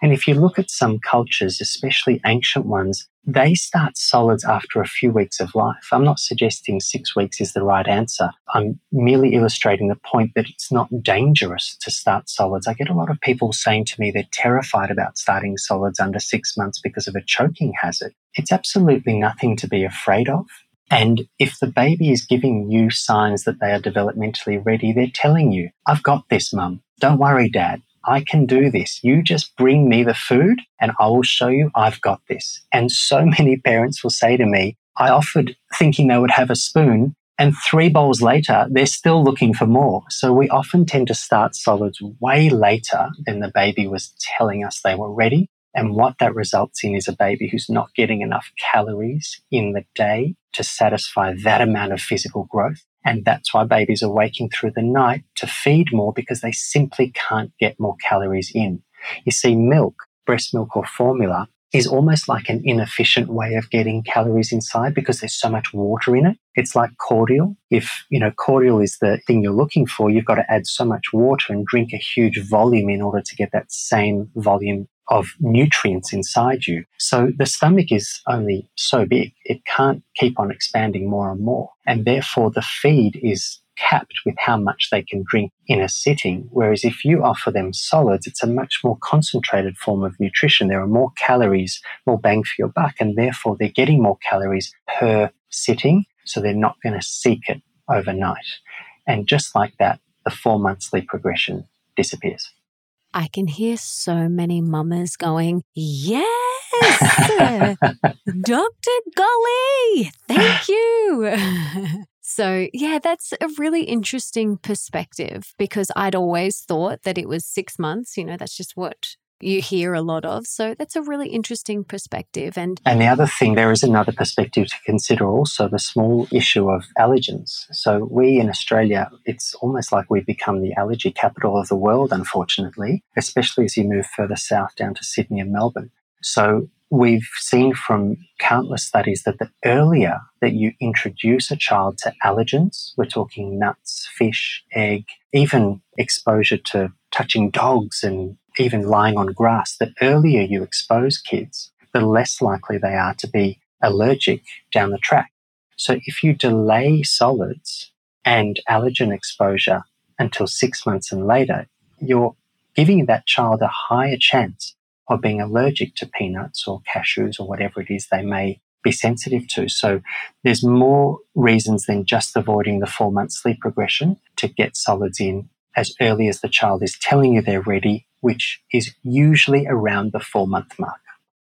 And if you look at some cultures, especially ancient ones, they start solids after a few weeks of life. I'm not suggesting six weeks is the right answer. I'm merely illustrating the point that it's not dangerous to start solids. I get a lot of people saying to me they're terrified about starting solids under six months because of a choking hazard. It's absolutely nothing to be afraid of. And if the baby is giving you signs that they are developmentally ready, they're telling you, I've got this, mum. Don't worry, dad. I can do this. You just bring me the food and I will show you I've got this. And so many parents will say to me, I offered thinking they would have a spoon and three bowls later, they're still looking for more. So we often tend to start solids way later than the baby was telling us they were ready. And what that results in is a baby who's not getting enough calories in the day to satisfy that amount of physical growth. And that's why babies are waking through the night to feed more because they simply can't get more calories in. You see, milk, breast milk or formula is almost like an inefficient way of getting calories inside because there's so much water in it. It's like cordial. If, you know, cordial is the thing you're looking for, you've got to add so much water and drink a huge volume in order to get that same volume of nutrients inside you. So the stomach is only so big. It can't keep on expanding more and more. And therefore the feed is capped with how much they can drink in a sitting. Whereas if you offer them solids, it's a much more concentrated form of nutrition. There are more calories, more bang for your buck, and therefore they're getting more calories per sitting. So they're not going to seek it overnight. And just like that, the four monthly progression disappears. I can hear so many mamas going, Yes, Dr. Golly, thank you. so, yeah, that's a really interesting perspective because I'd always thought that it was six months. You know, that's just what you hear a lot of. So that's a really interesting perspective. And and the other thing, there is another perspective to consider also the small issue of allergens. So we in Australia, it's almost like we've become the allergy capital of the world, unfortunately, especially as you move further south down to Sydney and Melbourne. So we've seen from countless studies that the earlier that you introduce a child to allergens, we're talking nuts, fish, egg, even exposure to touching dogs and even lying on grass, the earlier you expose kids, the less likely they are to be allergic down the track. So if you delay solids and allergen exposure until six months and later, you're giving that child a higher chance of being allergic to peanuts or cashews or whatever it is they may be sensitive to. So there's more reasons than just avoiding the four month sleep progression to get solids in as early as the child is telling you they're ready which is usually around the four month mark.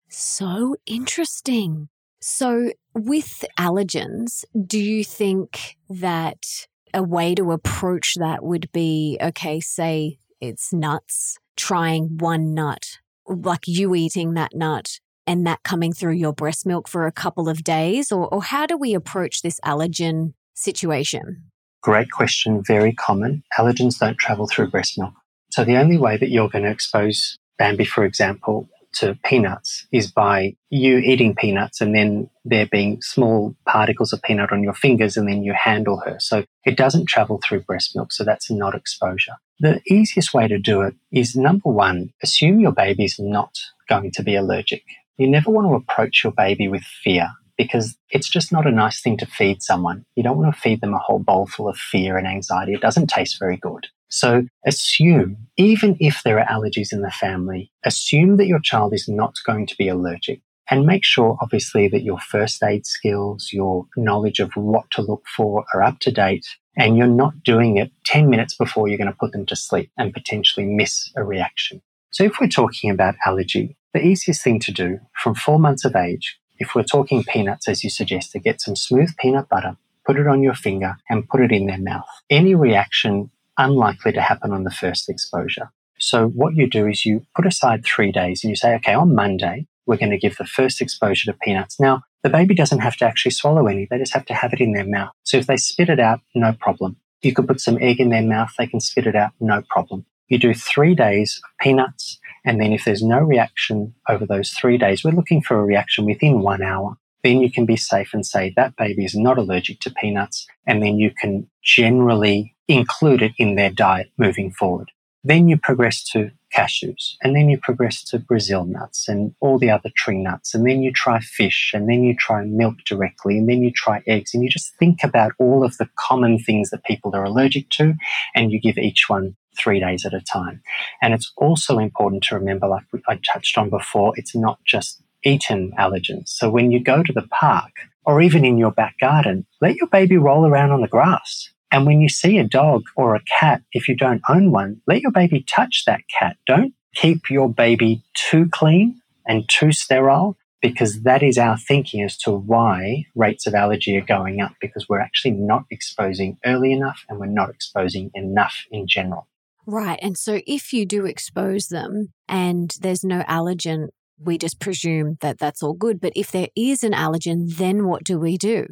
So interesting. So, with allergens, do you think that a way to approach that would be okay, say it's nuts, trying one nut, like you eating that nut and that coming through your breast milk for a couple of days? Or, or how do we approach this allergen situation? Great question, very common. Allergens don't travel through breast milk. So the only way that you're going to expose Bambi, for example, to peanuts is by you eating peanuts and then there being small particles of peanut on your fingers and then you handle her. So it doesn't travel through breast milk. So that's not exposure. The easiest way to do it is number one, assume your baby's not going to be allergic. You never want to approach your baby with fear because it's just not a nice thing to feed someone. You don't want to feed them a whole bowl full of fear and anxiety. It doesn't taste very good. So assume, even if there are allergies in the family, assume that your child is not going to be allergic. And make sure, obviously, that your first aid skills, your knowledge of what to look for are up to date. And you're not doing it 10 minutes before you're going to put them to sleep and potentially miss a reaction. So if we're talking about allergy, the easiest thing to do from four months of age, if we're talking peanuts, as you suggested, get some smooth peanut butter, put it on your finger and put it in their mouth. Any reaction unlikely to happen on the first exposure. So what you do is you put aside three days and you say, okay, on Monday, we're going to give the first exposure to peanuts. Now, the baby doesn't have to actually swallow any. They just have to have it in their mouth. So if they spit it out, no problem. You could put some egg in their mouth. They can spit it out, no problem. You do three days of peanuts. And then if there's no reaction over those three days, we're looking for a reaction within one hour. Then you can be safe and say that baby is not allergic to peanuts. And then you can generally include it in their diet moving forward. Then you progress to cashews, and then you progress to Brazil nuts and all the other tree nuts, and then you try fish, and then you try milk directly, and then you try eggs, and you just think about all of the common things that people are allergic to, and you give each one three days at a time. And it's also important to remember, like I touched on before, it's not just eaten allergens. So when you go to the park or even in your back garden, let your baby roll around on the grass. And when you see a dog or a cat, if you don't own one, let your baby touch that cat. Don't keep your baby too clean and too sterile because that is our thinking as to why rates of allergy are going up because we're actually not exposing early enough and we're not exposing enough in general. Right. And so if you do expose them and there's no allergen, we just presume that that's all good. But if there is an allergen, then what do we do?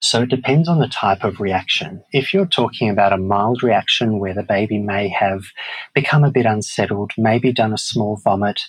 So it depends on the type of reaction. If you're talking about a mild reaction where the baby may have become a bit unsettled, maybe done a small vomit,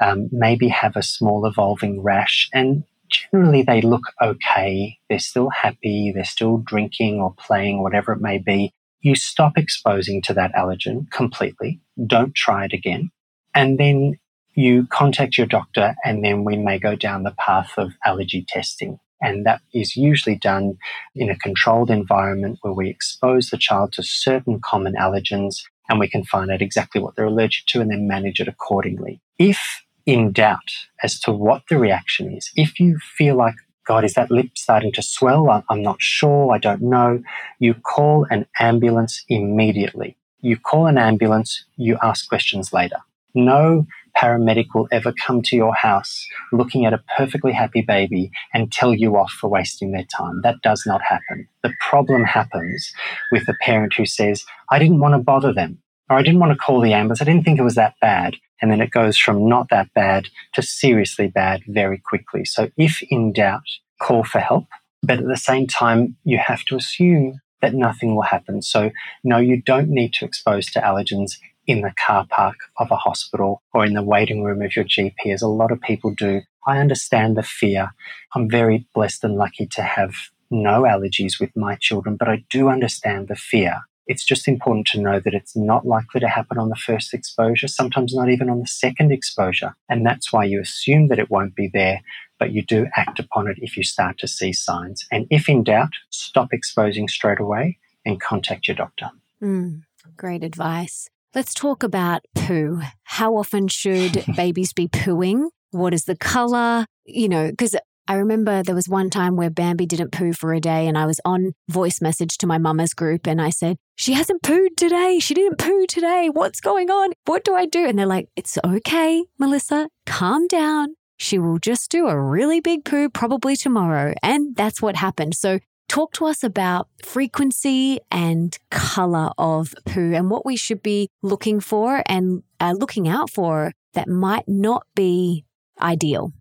um, maybe have a small evolving rash, and generally they look okay, they're still happy, they're still drinking or playing, whatever it may be, you stop exposing to that allergen completely. Don't try it again. And then you contact your doctor, and then we may go down the path of allergy testing. And that is usually done in a controlled environment where we expose the child to certain common allergens and we can find out exactly what they're allergic to and then manage it accordingly. If in doubt as to what the reaction is, if you feel like God, is that lip starting to swell? I'm not sure. I don't know. You call an ambulance immediately. You call an ambulance, you ask questions later. No paramedic will ever come to your house looking at a perfectly happy baby and tell you off for wasting their time. That does not happen. The problem happens with the parent who says, I didn't want to bother them, or I didn't want to call the ambulance. I didn't think it was that bad. And then it goes from not that bad to seriously bad very quickly. So if in doubt, call for help. But at the same time, you have to assume that nothing will happen. So no, you don't need to expose to allergens in the car park of a hospital or in the waiting room of your GP, as a lot of people do. I understand the fear. I'm very blessed and lucky to have no allergies with my children, but I do understand the fear. It's just important to know that it's not likely to happen on the first exposure, sometimes not even on the second exposure. And that's why you assume that it won't be there, but you do act upon it if you start to see signs. And if in doubt, stop exposing straight away and contact your doctor. Mm, great advice. Let's talk about poo. How often should babies be pooing? What is the color? You know, because I remember there was one time where Bambi didn't poo for a day, and I was on voice message to my mama's group, and I said, She hasn't pooed today. She didn't poo today. What's going on? What do I do? And they're like, It's okay, Melissa. Calm down. She will just do a really big poo probably tomorrow. And that's what happened. So Talk to us about frequency and color of poo and what we should be looking for and uh, looking out for that might not be ideal.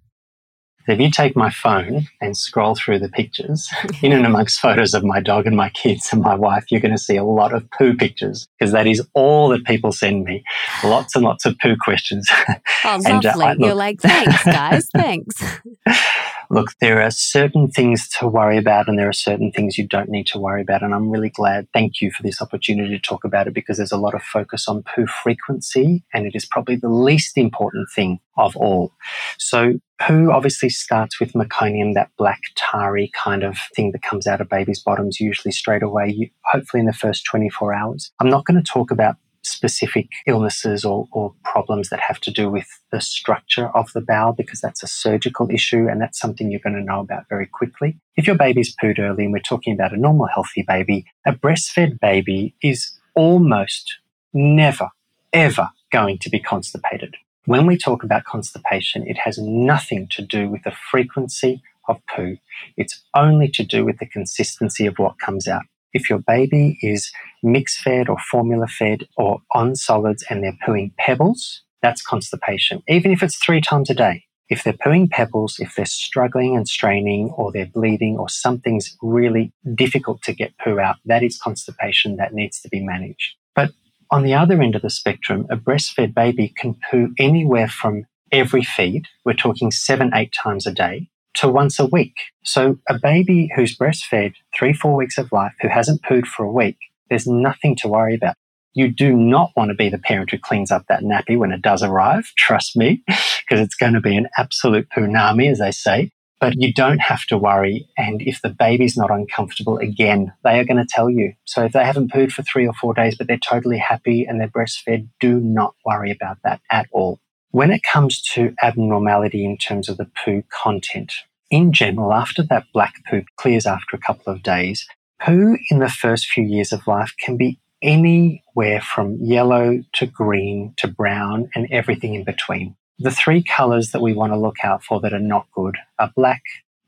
If you take my phone and scroll through the pictures, in and amongst photos of my dog and my kids and my wife, you're going to see a lot of poo pictures because that is all that people send me. Lots and lots of poo questions. Oh, and, lovely. Uh, look, you're like, thanks, guys. thanks. look, there are certain things to worry about and there are certain things you don't need to worry about. And I'm really glad, thank you for this opportunity to talk about it because there's a lot of focus on poo frequency and it is probably the least important thing of all. So poo obviously starts with meconium, that black tarry kind of thing that comes out of babies' bottoms usually straight away, hopefully in the first 24 hours. I'm not going to talk about specific illnesses or, or, problems that have to do with the structure of the bowel because that's a surgical issue and that's something you're going to know about very quickly. If your baby's pooed early and we're talking about a normal healthy baby, a breastfed baby is almost never, ever going to be constipated. When we talk about constipation, it has nothing to do with the frequency of poo. It's only to do with the consistency of what comes out. If your baby is mix fed or formula fed or on solids and they're pooing pebbles, that's constipation, even if it's three times a day. If they're pooing pebbles, if they're struggling and straining or they're bleeding or something's really difficult to get poo out, that is constipation that needs to be managed. But on the other end of the spectrum, a breastfed baby can poo anywhere from every feed, we're talking seven, eight times a day, to once a week. So a baby who's breastfed three, four weeks of life, who hasn't pooed for a week, there's nothing to worry about. You do not want to be the parent who cleans up that nappy when it does arrive. Trust me, because it's going to be an absolute poonami, as they say. But you don't have to worry. And if the baby's not uncomfortable, again, they are going to tell you. So if they haven't pooed for three or four days, but they're totally happy and they're breastfed, do not worry about that at all. When it comes to abnormality in terms of the poo content, in general, after that black poo clears after a couple of days, poo in the first few years of life can be anywhere from yellow to green to brown and everything in between. The three colors that we want to look out for that are not good are black,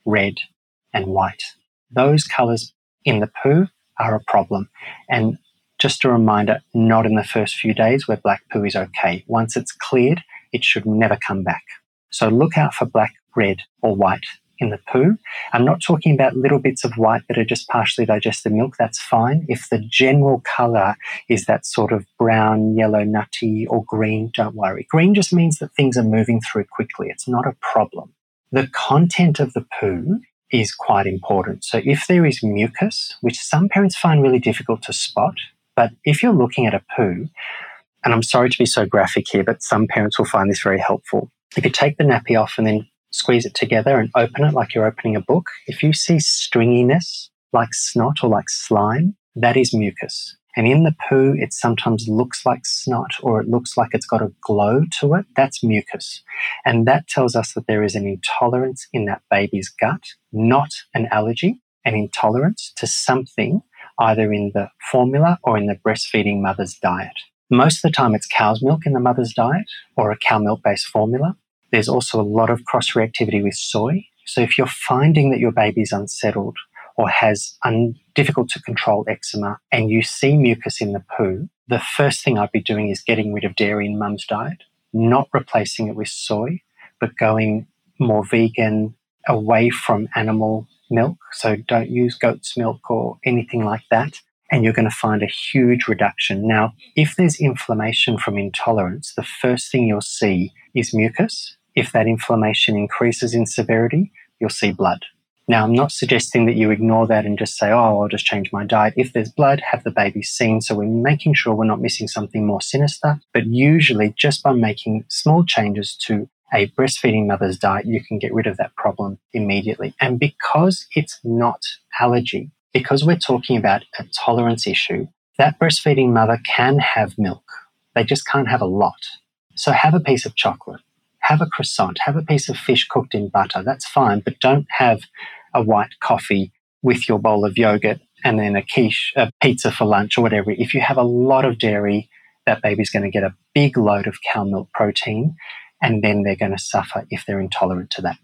red, and white. Those colors in the poo are a problem. And just a reminder, not in the first few days where black poo is okay. Once it's cleared, it should never come back. So look out for black, red, or white in the poo. I'm not talking about little bits of white that are just partially digested milk. That's fine. If the general color is that sort of brown, yellow, nutty, or green, don't worry. Green just means that things are moving through quickly. It's not a problem. The content of the poo is quite important. So if there is mucus, which some parents find really difficult to spot, but if you're looking at a poo, and I'm sorry to be so graphic here, but some parents will find this very helpful. If you take the nappy off and then squeeze it together and open it like you're opening a book, if you see stringiness like snot or like slime, that is mucus. And in the poo, it sometimes looks like snot or it looks like it's got a glow to it. That's mucus. And that tells us that there is an intolerance in that baby's gut, not an allergy, an intolerance to something either in the formula or in the breastfeeding mother's diet. Most of the time, it's cow's milk in the mother's diet or a cow milk based formula. There's also a lot of cross reactivity with soy. So if you're finding that your baby's unsettled or has un- difficult to control eczema and you see mucus in the poo, the first thing I'd be doing is getting rid of dairy in mum's diet, not replacing it with soy, but going more vegan, away from animal milk. So don't use goat's milk or anything like that. And you're going to find a huge reduction. Now, if there's inflammation from intolerance, the first thing you'll see is mucus. If that inflammation increases in severity, you'll see blood. Now, I'm not suggesting that you ignore that and just say, oh, I'll just change my diet. If there's blood, have the baby seen. So we're making sure we're not missing something more sinister. But usually, just by making small changes to a breastfeeding mother's diet, you can get rid of that problem immediately. And because it's not allergy, because we're talking about a tolerance issue, that breastfeeding mother can have milk. They just can't have a lot. So have a piece of chocolate have a croissant, have a piece of fish cooked in butter. That's fine, but don't have a white coffee with your bowl of yogurt and then a quiche, a pizza for lunch or whatever. If you have a lot of dairy, that baby's going to get a big load of cow milk protein and then they're going to suffer if they're intolerant to that.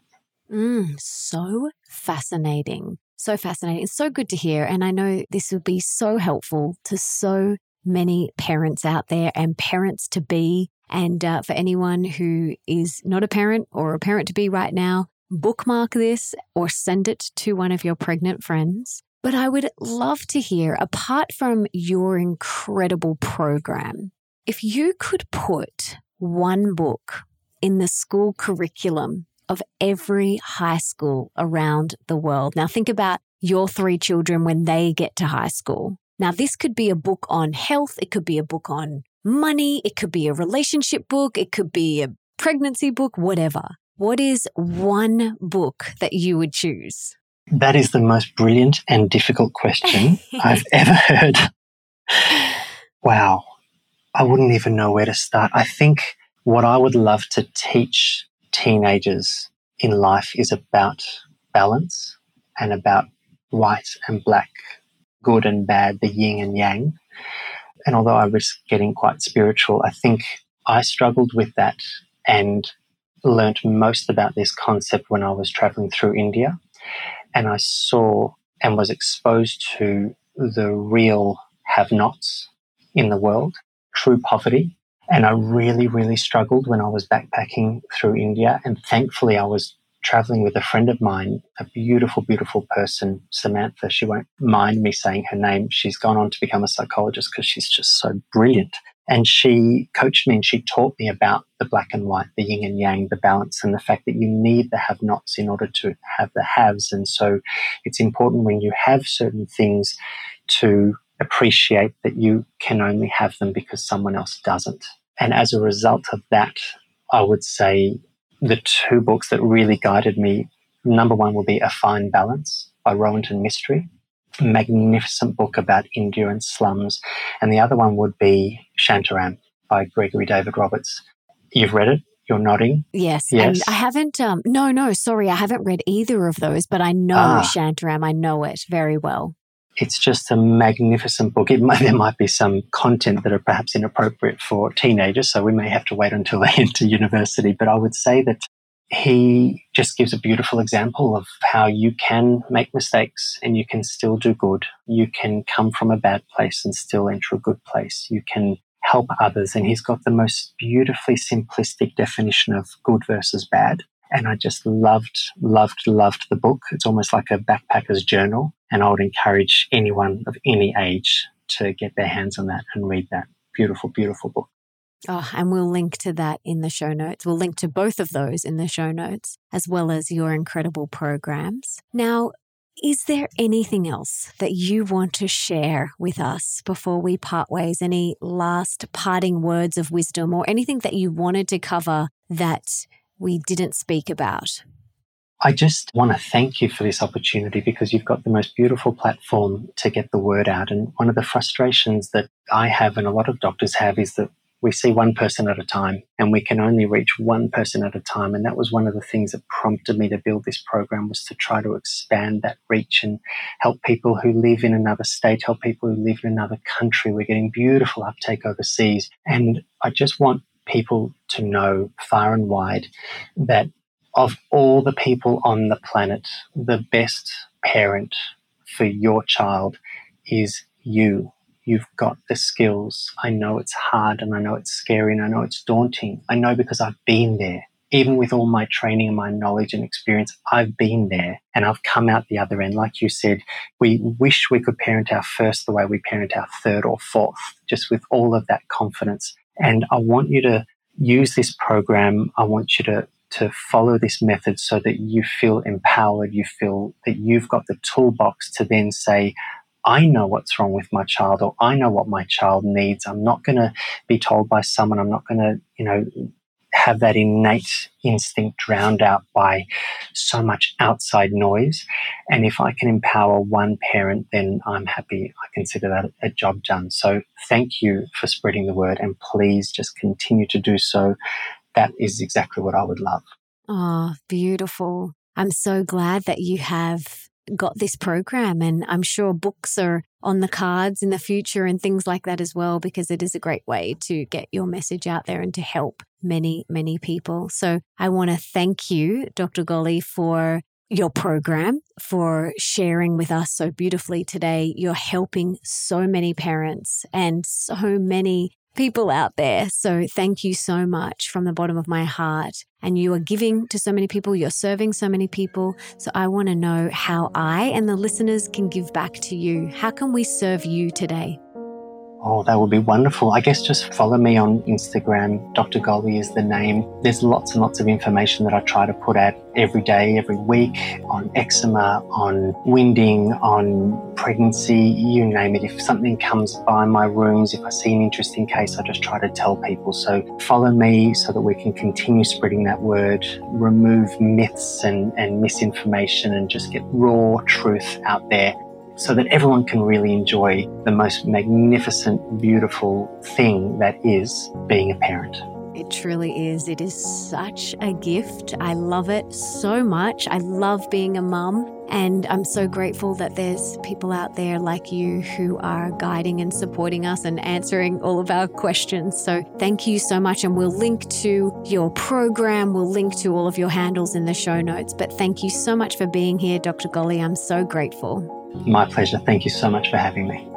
Mm, so fascinating. So fascinating. It's so good to hear. And I know this would be so helpful to so many parents out there and parents to be and uh, for anyone who is not a parent or a parent to be right now, bookmark this or send it to one of your pregnant friends. But I would love to hear, apart from your incredible program, if you could put one book in the school curriculum of every high school around the world. Now, think about your three children when they get to high school. Now, this could be a book on health, it could be a book on money, it could be a relationship book, it could be a pregnancy book, whatever. What is one book that you would choose? That is the most brilliant and difficult question I've ever heard. Wow. I wouldn't even know where to start. I think what I would love to teach teenagers in life is about balance and about white and black, good and bad, the yin and yang. And although I was getting quite spiritual, I think I struggled with that and learnt most about this concept when I was traveling through India. And I saw and was exposed to the real have nots in the world, true poverty. And I really, really struggled when I was backpacking through India. And thankfully, I was traveling with a friend of mine, a beautiful, beautiful person, Samantha. She won't mind me saying her name. She's gone on to become a psychologist because she's just so brilliant. And she coached me and she taught me about the black and white, the yin and yang, the balance, and the fact that you need the have nots in order to have the haves. And so it's important when you have certain things to appreciate that you can only have them because someone else doesn't. And as a result of that, I would say the two books that really guided me number one will be A Fine Balance by Rohinton Mistry, magnificent book about India and slums. And the other one would be Shantaram by Gregory David Roberts. You've read it? You're nodding. Yes. Yes. And I haven't, um, no, no, sorry, I haven't read either of those, but I know Ah. Shantaram. I know it very well. It's just a magnificent book. Might, there might be some content that are perhaps inappropriate for teenagers, so we may have to wait until they enter university. But I would say that he just gives a beautiful example of how you can make mistakes and you can still do good. You can come from a bad place and still enter a good place. You can help others. And he's got the most beautifully simplistic definition of good versus bad. And I just loved, loved, loved the book. It's almost like a backpacker's journal. And I would encourage anyone of any age to get their hands on that and read that. Beautiful, beautiful book. Oh, and we'll link to that in the show notes. We'll link to both of those in the show notes, as well as your incredible programs. Now, is there anything else that you want to share with us before we part ways? Any last parting words of wisdom or anything that you wanted to cover that we didn't speak about? I just want to thank you for this opportunity because you've got the most beautiful platform to get the word out. And one of the frustrations that I have and a lot of doctors have is that we see one person at a time and we can only reach one person at a time. And that was one of the things that prompted me to build this program was to try to expand that reach and help people who live in another state, help people who live in another country. We're getting beautiful uptake overseas. And I just want people to know far and wide that of all the people on the planet, the best parent for your child is you. You've got the skills. I know it's hard and I know it's scary and I know it's daunting. I know because I've been there. Even with all my training and my knowledge and experience, I've been there and I've come out the other end. Like you said, we wish we could parent our first the way we parent our third or fourth, just with all of that confidence. And I want you to use this program. I want you to to follow this method so that you feel empowered, you feel that you've got the toolbox to then say, I know what's wrong with my child or I know what my child needs. I'm not going to be told by someone. I'm not going to, you know, have that innate instinct drowned out by so much outside noise. And if I can empower one parent, then I'm happy. I consider that a job done. So thank you for spreading the word and please just continue to do so. That is exactly what I would love. Oh, beautiful. I'm so glad that you have got this program and I'm sure books are on the cards in the future and things like that as well because it is a great way to get your message out there and to help many many people. So I want to thank you Dr. Golly for your program for sharing with us so beautifully today. You're helping so many parents and so many people out there. So thank you so much from the bottom of my heart. And you are giving to so many people, you're serving so many people. So I want to know how I and the listeners can give back to you. How can we serve you today? Oh, that would be wonderful. I guess just follow me on Instagram. Dr. Golly is the name. There's lots and lots of information that I try to put out every day, every week on eczema, on winding, on pregnancy, you name it. If something comes by my rooms, if I see an interesting case, I just try to tell people. So follow me so that we can continue spreading that word, remove myths and, and misinformation, and just get raw truth out there so that everyone can really enjoy the most magnificent, beautiful thing that is being a parent. It truly is. It is such a gift. I love it so much. I love being a mum. And I'm so grateful that there's people out there like you who are guiding and supporting us and answering all of our questions. So thank you so much. And we'll link to your program, we'll link to all of your handles in the show notes. But thank you so much for being here, Dr. Golly. I'm so grateful. My pleasure. Thank you so much for having me.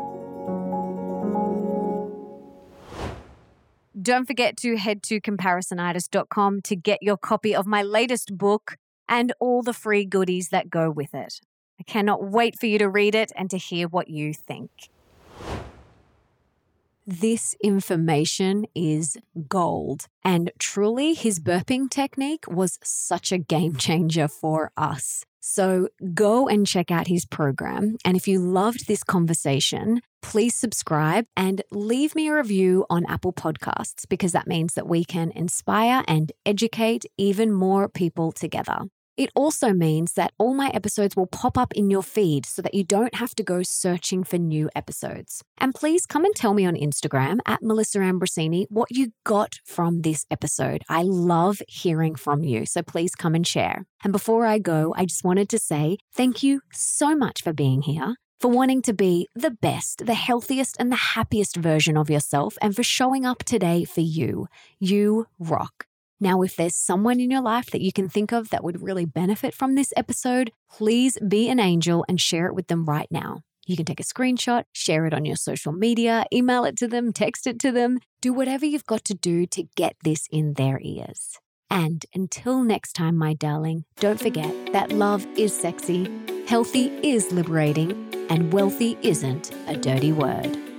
Don't forget to head to comparisonitis.com to get your copy of my latest book and all the free goodies that go with it. I cannot wait for you to read it and to hear what you think. This information is gold. And truly, his burping technique was such a game changer for us. So go and check out his program. And if you loved this conversation, please subscribe and leave me a review on Apple Podcasts because that means that we can inspire and educate even more people together. It also means that all my episodes will pop up in your feed so that you don't have to go searching for new episodes. And please come and tell me on Instagram at Melissa Ambrosini what you got from this episode. I love hearing from you, so please come and share. And before I go, I just wanted to say thank you so much for being here for wanting to be the best, the healthiest, and the happiest version of yourself, and for showing up today for you. You rock. Now, if there's someone in your life that you can think of that would really benefit from this episode, please be an angel and share it with them right now. You can take a screenshot, share it on your social media, email it to them, text it to them, do whatever you've got to do to get this in their ears. And until next time, my darling, don't forget that love is sexy, healthy is liberating, and wealthy isn't a dirty word.